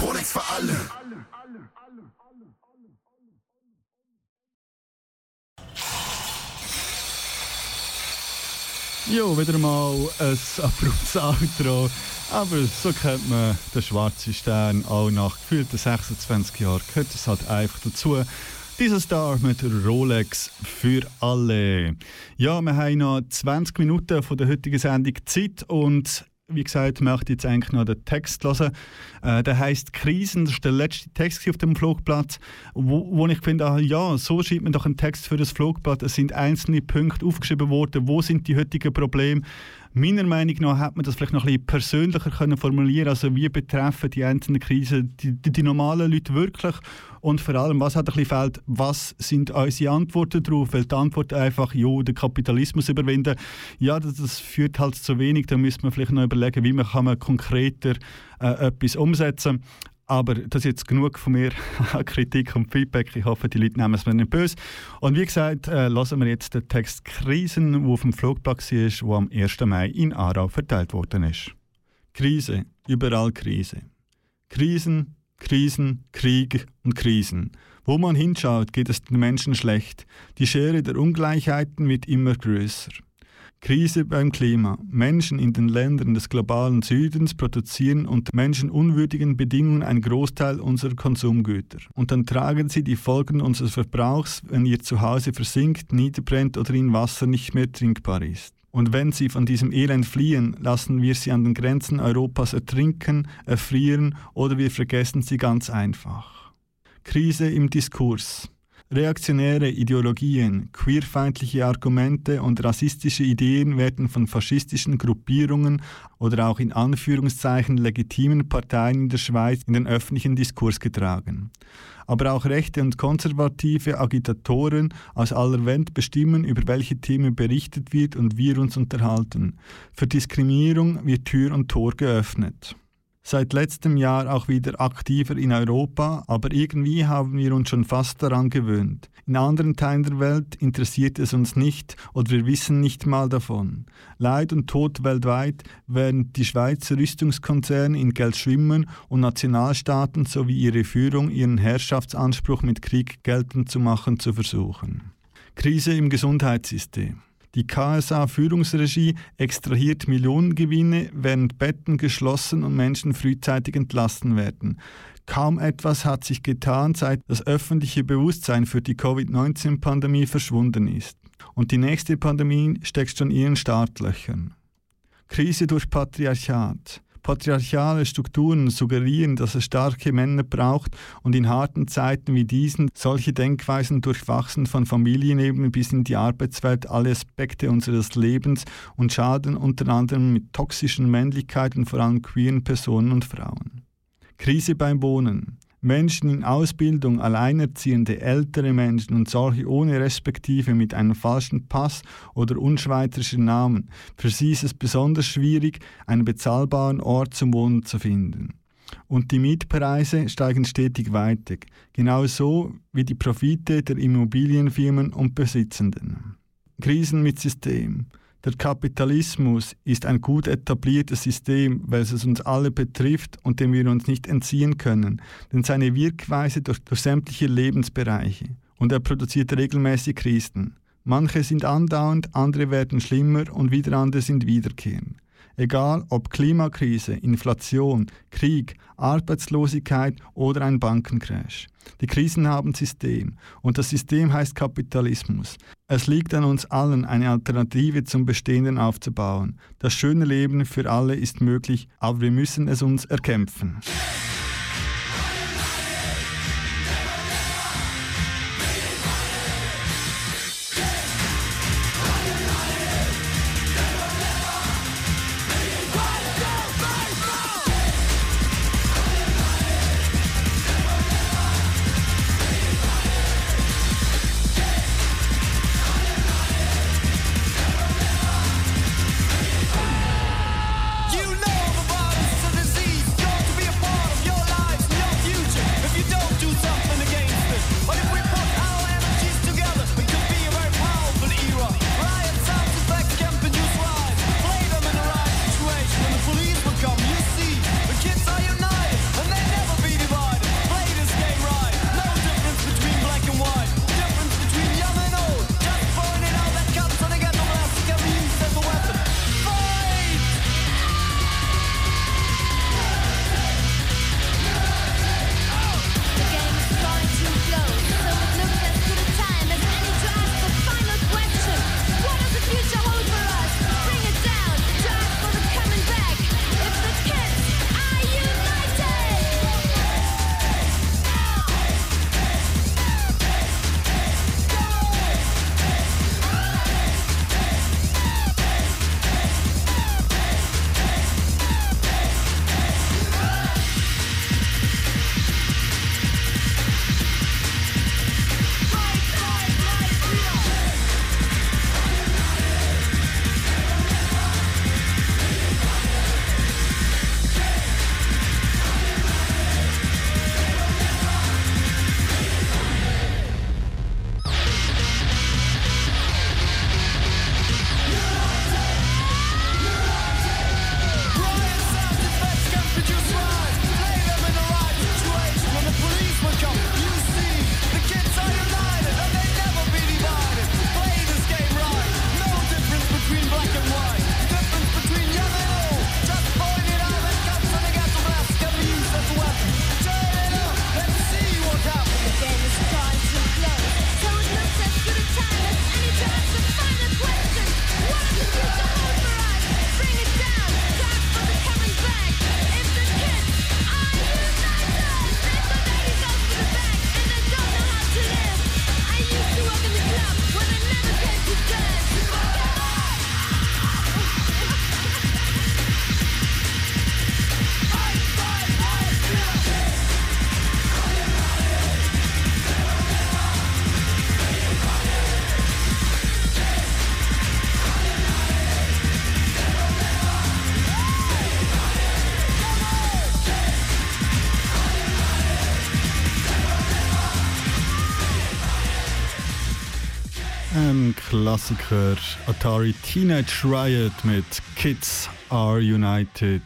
Rolex für alle. Ja, wieder mal ein abruptes Outro. Aber so kennt man den schwarzen Stern auch nach gefühlten 26 Jahren. Gehört es halt einfach dazu. Dieser Star mit Rolex für alle. Ja, wir haben noch 20 Minuten von der heutigen Sendung Zeit und wie gesagt, möchte jetzt eigentlich noch den Text hören. Äh, der heißt Krisen. Das ist der letzte Text auf dem Flugplatz, wo, wo ich finde, ah, ja, so schreibt man doch einen Text für das Flugblatt. Es sind einzelne Punkte aufgeschrieben worden. Wo sind die heutigen Probleme? Meiner Meinung nach hätte man das vielleicht noch ein bisschen persönlicher können formulieren Also wie betreffen die einzelnen Krisen die, die, die, normalen Leute wirklich? Und vor allem, was hat ein bisschen fehlt, was sind unsere Antworten darauf? Weil die Antwort einfach, ja, den Kapitalismus überwinden, ja, das, das führt halt zu wenig. Da müsste man vielleicht noch überlegen, wie man kann man konkreter äh, etwas umsetzen kann. Aber das ist jetzt genug von mir Kritik und Feedback. Ich hoffe, die Leute nehmen es mir nicht böse. Und wie gesagt, äh, lassen wir jetzt den Text Krisen, der auf dem Flugplatz ist, der am 1. Mai in Aarau verteilt worden ist. Krise, überall Krise. Krisen, Krisen, Krieg und Krisen. Wo man hinschaut, geht es den Menschen schlecht. Die Schere der Ungleichheiten wird immer größer. Krise beim Klima. Menschen in den Ländern des globalen Südens produzieren unter menschenunwürdigen Bedingungen einen Großteil unserer Konsumgüter. Und dann tragen sie die Folgen unseres Verbrauchs, wenn ihr Zuhause versinkt, niederbrennt oder in Wasser nicht mehr trinkbar ist. Und wenn sie von diesem Elend fliehen, lassen wir sie an den Grenzen Europas ertrinken, erfrieren oder wir vergessen sie ganz einfach. Krise im Diskurs. Reaktionäre Ideologien, queerfeindliche Argumente und rassistische Ideen werden von faschistischen Gruppierungen oder auch in Anführungszeichen legitimen Parteien in der Schweiz in den öffentlichen Diskurs getragen. Aber auch rechte und konservative Agitatoren aus aller Welt bestimmen, über welche Themen berichtet wird und wir uns unterhalten. Für Diskriminierung wird Tür und Tor geöffnet. Seit letztem Jahr auch wieder aktiver in Europa, aber irgendwie haben wir uns schon fast daran gewöhnt. In anderen Teilen der Welt interessiert es uns nicht oder wir wissen nicht mal davon. Leid und Tod weltweit, während die Schweizer Rüstungskonzerne in Geld schwimmen und Nationalstaaten sowie ihre Führung ihren Herrschaftsanspruch mit Krieg geltend zu machen zu versuchen. Krise im Gesundheitssystem. Die KSA-Führungsregie extrahiert Millionengewinne, während Betten geschlossen und Menschen frühzeitig entlassen werden. Kaum etwas hat sich getan, seit das öffentliche Bewusstsein für die Covid-19-Pandemie verschwunden ist. Und die nächste Pandemie steckt schon in ihren Startlöchern. Krise durch Patriarchat. Patriarchale Strukturen suggerieren, dass es starke Männer braucht und in harten Zeiten wie diesen solche Denkweisen durchwachsen von Familieneben bis in die Arbeitswelt alle Aspekte unseres Lebens und schaden unter anderem mit toxischen Männlichkeiten vor allem queeren Personen und Frauen. Krise beim Wohnen. Menschen in Ausbildung, Alleinerziehende, ältere Menschen und solche ohne Respektive mit einem falschen Pass oder unschweizerischen Namen. Für sie ist es besonders schwierig, einen bezahlbaren Ort zum Wohnen zu finden. Und die Mietpreise steigen stetig weiter, genauso wie die Profite der Immobilienfirmen und Besitzenden. Krisen mit System. Der Kapitalismus ist ein gut etabliertes System, welches uns alle betrifft und dem wir uns nicht entziehen können, denn seine Wirkweise durch, durch sämtliche Lebensbereiche. Und er produziert regelmäßig Krisen. Manche sind andauernd, andere werden schlimmer und wieder andere sind wiederkehrend. Egal ob Klimakrise, Inflation, Krieg, Arbeitslosigkeit oder ein Bankencrash. Die Krisen haben System und das System heißt Kapitalismus. Es liegt an uns allen, eine Alternative zum Bestehenden aufzubauen. Das schöne Leben für alle ist möglich, aber wir müssen es uns erkämpfen. Klassiker Atari Teenage Riot mit Kids Are United.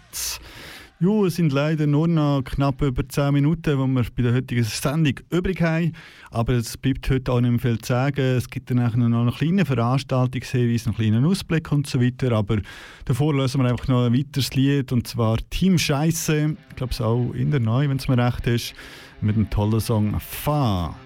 Ja, es sind leider nur noch knapp über 10 Minuten, die wir bei der heutigen Sendung übrig haben. Aber es bleibt heute auch nicht mehr viel zu sagen. Es gibt dann noch einen kleinen Veranstaltungshinweis, einen kleinen Ausblick und so weiter. Aber davor lösen wir einfach noch ein weiteres Lied, und zwar Team Scheiße. Ich glaube, es ist auch in der Neu, wenn es mir recht ist, mit dem tollen Song Fa.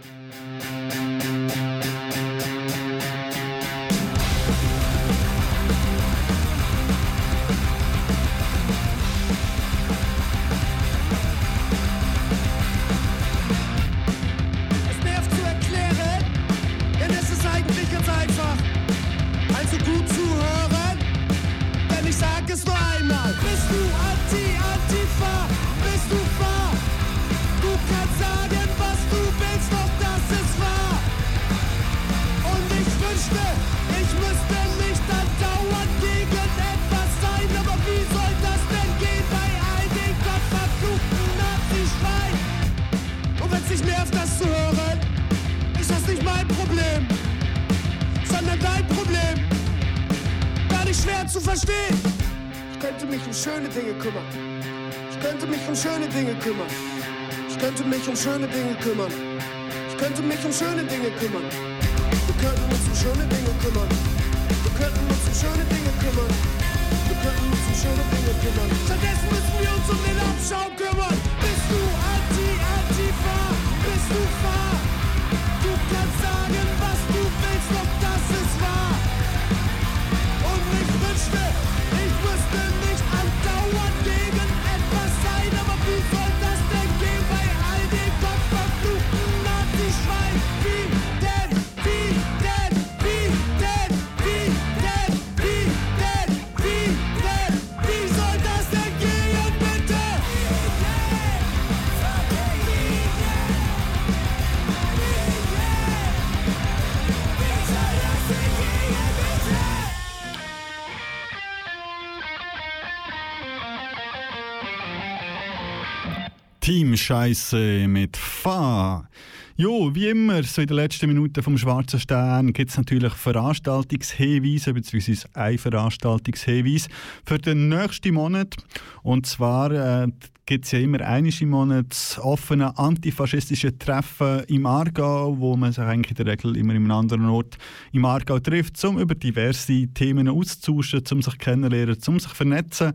Scheiße mit Fa. Jo, wie immer, so in den letzten Minuten vom Schwarzen Stern gibt es natürlich Veranstaltungshinweise, beziehungsweise ein Veranstaltungshinweis für den nächsten Monat. Und zwar äh, gibt es ja immer einmal im Monat offene antifaschistische Treffen im Aargau, wo man sich eigentlich in der Regel immer in einem anderen Ort im Aargau trifft, um über diverse Themen auszutauschen, um sich kennenzulernen, um sich vernetzen.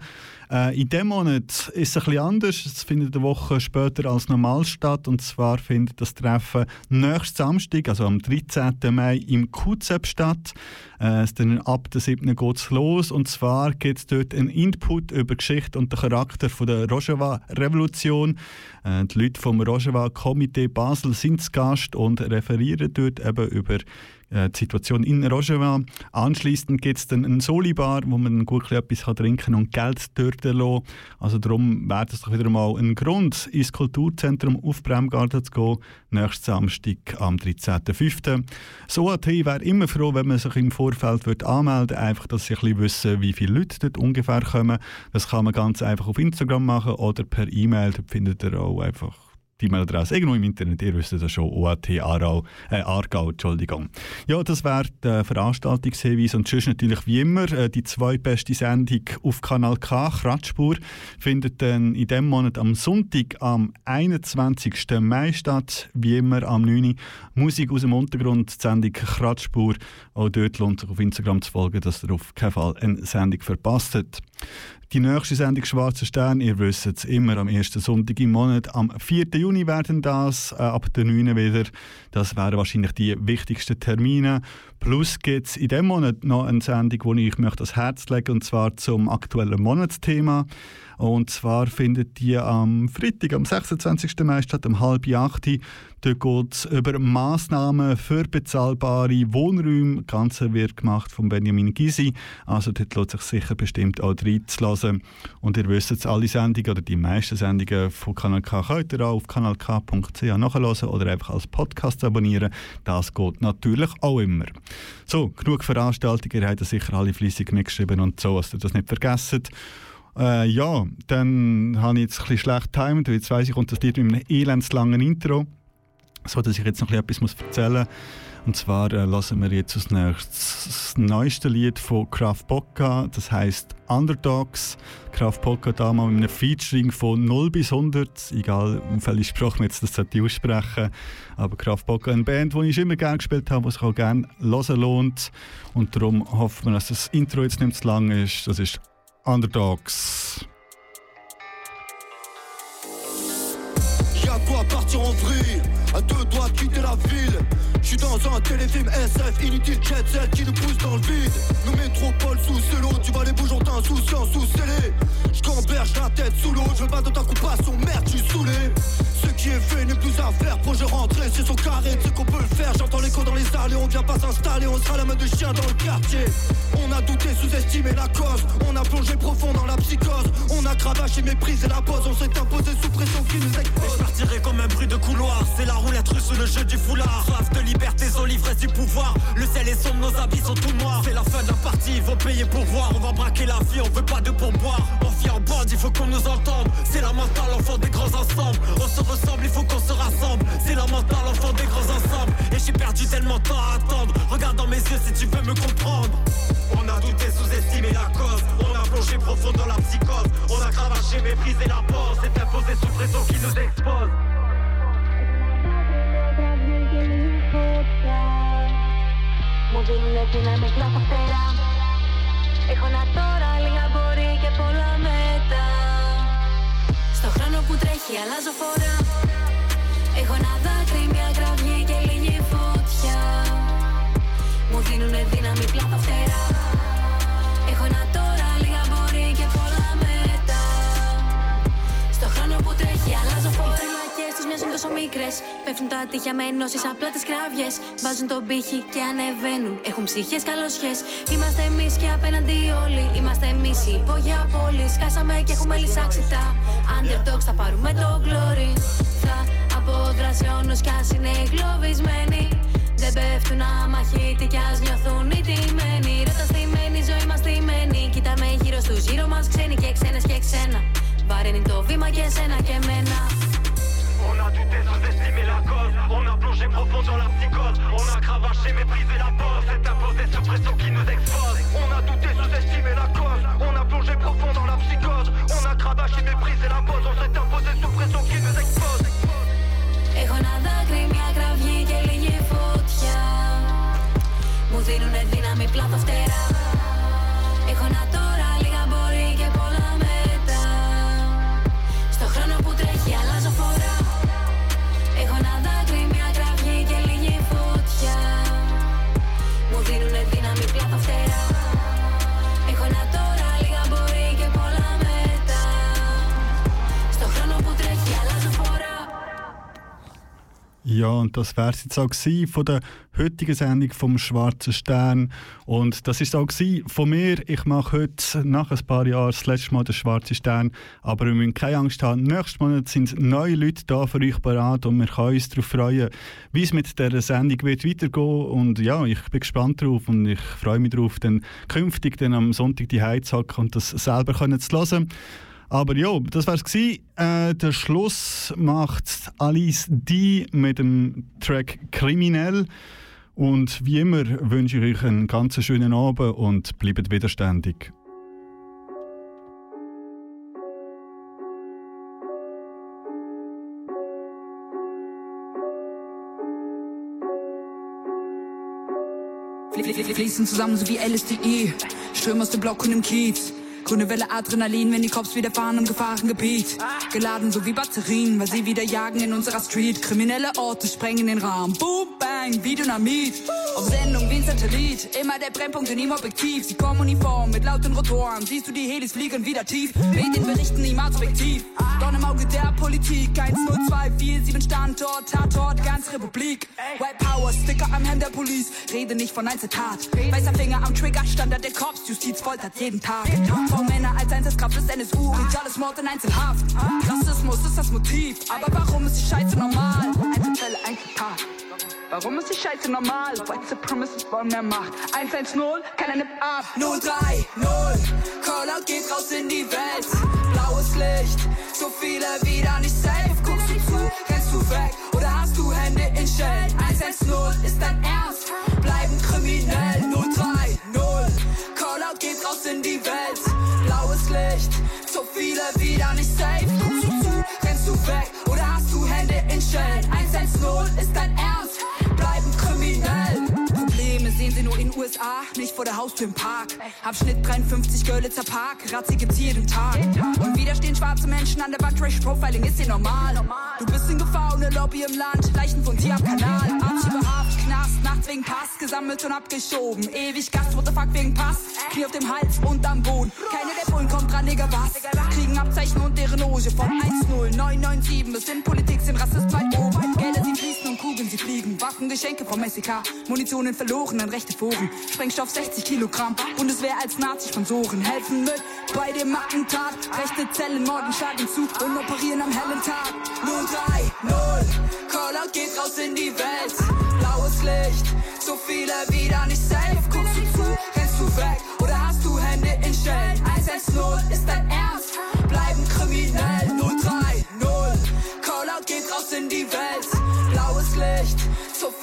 Äh, in diesem Monat ist es ein bisschen anders. Es findet eine Woche später als normal statt. Und zwar findet das Treffen nächsten Samstag, also am 13. Mai, im QZEP statt. Äh, dann ab der 7. geht es los. Und zwar gibt es dort einen Input über Geschichte und den Charakter von der Rojava-Revolution. Äh, die Leute vom Rojava-Komitee Basel sind zu Gast und referieren dort eben über äh, die Situation in Rojava. Anschließend gibt es dann einen Solibar, wo man gut etwas trinken und Geld dort lassen Also darum wäre das doch wieder mal ein Grund, ins Kulturzentrum auf Bremgarten zu gehen, nächsten Samstag am 13.05. So OAT wäre immer froh, wenn man sich im Vorfeld würde anmelden würde, einfach, dass sie ein bisschen wissen, wie viele Leute dort ungefähr kommen. Das kann man ganz einfach auf Instagram machen oder per E-Mail, dort findet ihr auch einfach die E-Mail-Adresse irgendwo im Internet, ihr wisst das schon, OAT Aarau, äh, Aargau, Entschuldigung. Ja, das wäre der Veranstaltungshinweis und sonst natürlich wie immer äh, die zweitbeste Sendung auf Kanal K, Kratzspur, findet dann in diesem Monat am Sonntag am 21. Mai statt, wie immer am 9. Musik aus dem Untergrund, die Sendung Kratzspur. Auch dort lohnt sich auf Instagram zu folgen, dass ihr auf keinen Fall eine Sendung verpasst habt. Die nächste Sendung Schwarzer Stern, ihr wisst es, immer am ersten Sonntag im Monat. Am 4. Juni werden das, äh, ab der 9. wieder. Das wären wahrscheinlich die wichtigsten Termine. Plus gibt es in diesem Monat noch eine Sendung, die ich möchte das Herz legen und zwar zum aktuellen Monatsthema. Und zwar findet die am Freitag, am 26. Mai statt, um halb acht. Dort geht es über Massnahmen für bezahlbare Wohnräume. Das Ganze wird gemacht von Benjamin Gysi. Also dort lohnt sich sicher bestimmt auch reinzulassen. Und ihr wisst jetzt, alle Sendungen oder die meisten Sendungen von Kanal K könnt ihr auch auf kanalk.ch nachhören oder einfach als Podcast abonnieren. Das geht natürlich auch immer. So, genug Veranstaltungen. Ihr habt sicher alle fleissig mitgeschrieben und so, dass ihr das nicht vergesst. Äh, ja, dann habe ich jetzt ein bisschen schlecht timed, jetzt weiss ich, unterstützt mit einem elendslangen Intro, so dass ich jetzt noch etwas erzählen muss. Und zwar äh, lassen wir jetzt als nächstes das neueste Lied von Kraft Bocca, das heißt Underdogs. Kraft Bocca da mal mit einem Featuring von 0 bis 100, egal um welche Sprache man jetzt das aussprechen Aber Kraft Bocca, eine Band, die ich immer gerne gespielt habe, die sich auch gerne hören lohnt. Und darum hoffen wir, dass das Intro jetzt nicht zu lang ist. Das ist Underdogs. Y'a quoi partir en vrille À deux doigts quitter la ville J'suis dans un téléfilm SF Inutile jet set qui nous pousse dans le vide. Nos métropoles sous celo Tu vas les bouges en insouciant sous scellé J'camberge la tête sous l'eau Je veux pas de ta coupation Merde j'suis saoulé Ce qui est fait n'est plus à faire Projet rentré c'est son carré. Tu qu'on peut le faire J'entends l'écho dans les allées On vient pas s'installer On sera la main de chien dans le quartier. On a douté sous-estimé la cause On a plongé profond dans la psychose. On a cravaché méprisé la pause On s'est imposé sous pression qui nous expose. Je partirai comme un bruit de couloir C'est la roulette russe le jeu du foulard. Soif de liberté aux l'ivresse du pouvoir. Le ciel est sombre nos habits sont tout noirs. C'est la fin de la partie il faut payer pour voir. On va braquer la vie on veut pas de pourboire. On vient en bande il faut qu'on nous entende. C'est la mentale enfant des grands ensembles. On se ressemble il faut qu'on se rassemble. C'est la mentale enfant des grands ensembles. Et j'ai perdu tellement de temps à attendre. Regarde dans mes yeux si tu veux me comprendre. On a douté sous-estimé la cause. On a plongé profond dans la psychose. On a cravaché méprisé la pause C'est imposé sous pression qui nous expose Μου δίνουνε δύναμη να τα φτερά Έχω ένα τώρα, λίγα μπορεί και πολλά μετά. Στο χρόνο που τρέχει αλλάζω φορά. Έχω ένα δάκρυ, μια κραυγή και λίγη φωτιά. Μου δίνουνε δύναμη πλάτα φτερά Έχω ένα τώρα, μοιάζουν τόσο μικρές. Πέφτουν τα τείχια με ενώσεις απλά τις κραυγές. Βάζουν τον πύχη και ανεβαίνουν. Έχουν ψυχές καλοσιές. Είμαστε εμείς και απέναντι όλοι. Είμαστε εμείς οι υπόγεια πόλης. Σκάσαμε και έχουμε λυσάξει τα underdogs. Θα πάρουμε το glory. Θα αποδράσει κι ας είναι εγκλωβισμένοι. Δεν πέφτουν αμαχητοί κι ας νιώθουν οι τιμένοι. Ρώτα στημένη, ζωή μας στημένη. Κοιτάμε γύρω στους γύρω μας ξένοι και ξένες και ξένα. Βαρύνει το βήμα και σένα και εμένα. On a douté, sous-estimé la cause On a plongé profond dans la psychose On a cravaché, méprisé la pause C'est imposé sous pression qui nous expose On a douté, sous-estimé la cause On a plongé profond dans la psychose On a cravaché, méprisé la pause On s'est imposé sous pression qui nous expose Έχω ένα δάκρυ, μια κραυγή και λίγη φωτιά Μου δίνουνε δύναμη πλάθο Ja, und das wäre es jetzt auch von der heutigen Sendung vom Schwarzen Stern. Und das ist auch von mir. Ich mache heute nach ein paar Jahren das letzte Mal den Schwarzen Stern. Aber wir müssen keine Angst haben. Nächsten Monat sind neue Leute da für euch parat und wir können uns darauf freuen, wie es mit dieser Sendung wird weitergehen. Und ja, ich bin gespannt drauf und ich freue mich darauf, dann künftig dann am Sonntag die Heizhack und das selber können zu hören. Aber ja, das war es. Äh, der Schluss macht Alice D mit dem Track Kriminell. Und wie immer wünsche ich euch einen ganz schönen Abend und bleibt widerständig. Fließen zusammen so wie aus dem Block und im Kiez. Grüne Welle Adrenalin, wenn die Cops wieder fahren im Gefahrengebiet. Geladen so wie Batterien, weil sie wieder jagen in unserer Street. Kriminelle Orte sprengen den Rahmen. Boom, bang, wie Dynamit. Auf Sendung wie ein Satellit. Immer der Brennpunkt in ihm Objektiv. Sie kommen uniform mit lauten Rotoren. Siehst du die Helis fliegen wieder tief. Medien berichten niemals objektiv. Dorn im Auge der Politik. 10247 Standort, Tatort, ganz Republik. White Power, Sticker am Hemd der Police. Rede nicht von Einzeltat. Weißer Finger am Trigger, Standard der Cops. Justiz foltert jeden Tag. Vor Männer als eins als Kraft des NSU. Soziales ah. Mord in Einzelhaft. Ah. Rassismus ist das Motiv. Aber warum ist die Scheiße normal? Einzelfälle, Einzeltat. Warum ist die Scheiße normal? White Supremacists wollen mehr Macht. 110, keiner nimmt ab. 030, Callout geht raus in die Welt. Blaues Licht, so viele wieder nicht safe. Guckst du zu, rennst du weg oder hast du Hände in Schellen? 110 ist dein Ernst, bleiben kriminell. 030, Callout geht raus in die Welt. Blaues Licht, so viele wieder nicht safe. Du zu, rennst du weg oder hast du Hände in Schellen? 110 ist dein Ernst, in USA, nicht vor der Haustür im Park. Abschnitt 53 Görlitzer Park, Razzi gibt's jeden Tag. Und wieder stehen schwarze Menschen an der Wand, Trash Profiling ist hier normal. Du bist in Gefahr ohne Lobby im Land, Leichen von dir am Kanal. Abschiebehaft, Knast, nachts wegen Pass, gesammelt und abgeschoben. Ewig Gast, what the fuck wegen Pass, Knie auf dem Hals und am Boden. Keine der Bullen kommt dran, Digga, was? Kriegen Abzeichen und deren Loge von 10997 bis in Politik sind Rassist weit oben. Gelder sie fließen Kugeln sie fliegen. Waffen, Geschenke vom SEK, Munition in verlorenen rechte Foren. Sprengstoff 60 Kilogramm, Bundeswehr als Nazi-Sponsoren. Helfen mit bei dem Attentat. Rechte Zellen, Morden schlagen zu und operieren am hellen Tag. 030, Callout geht raus in die Welt. Blaues Licht, so viele wieder nicht safe. Guckst du zu, rennst du weg oder hast du Hände in Schellen?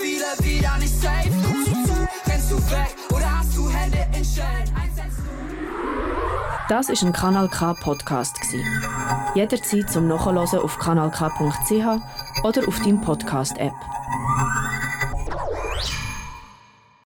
Viele wieder nicht safe. Du zu, rennst du weg oder hast du Hände in Schellen? 110 Das ist ein Kanal K Podcast. Jederzeit zum Nachhören auf kanalk.ch oder auf deinem Podcast App.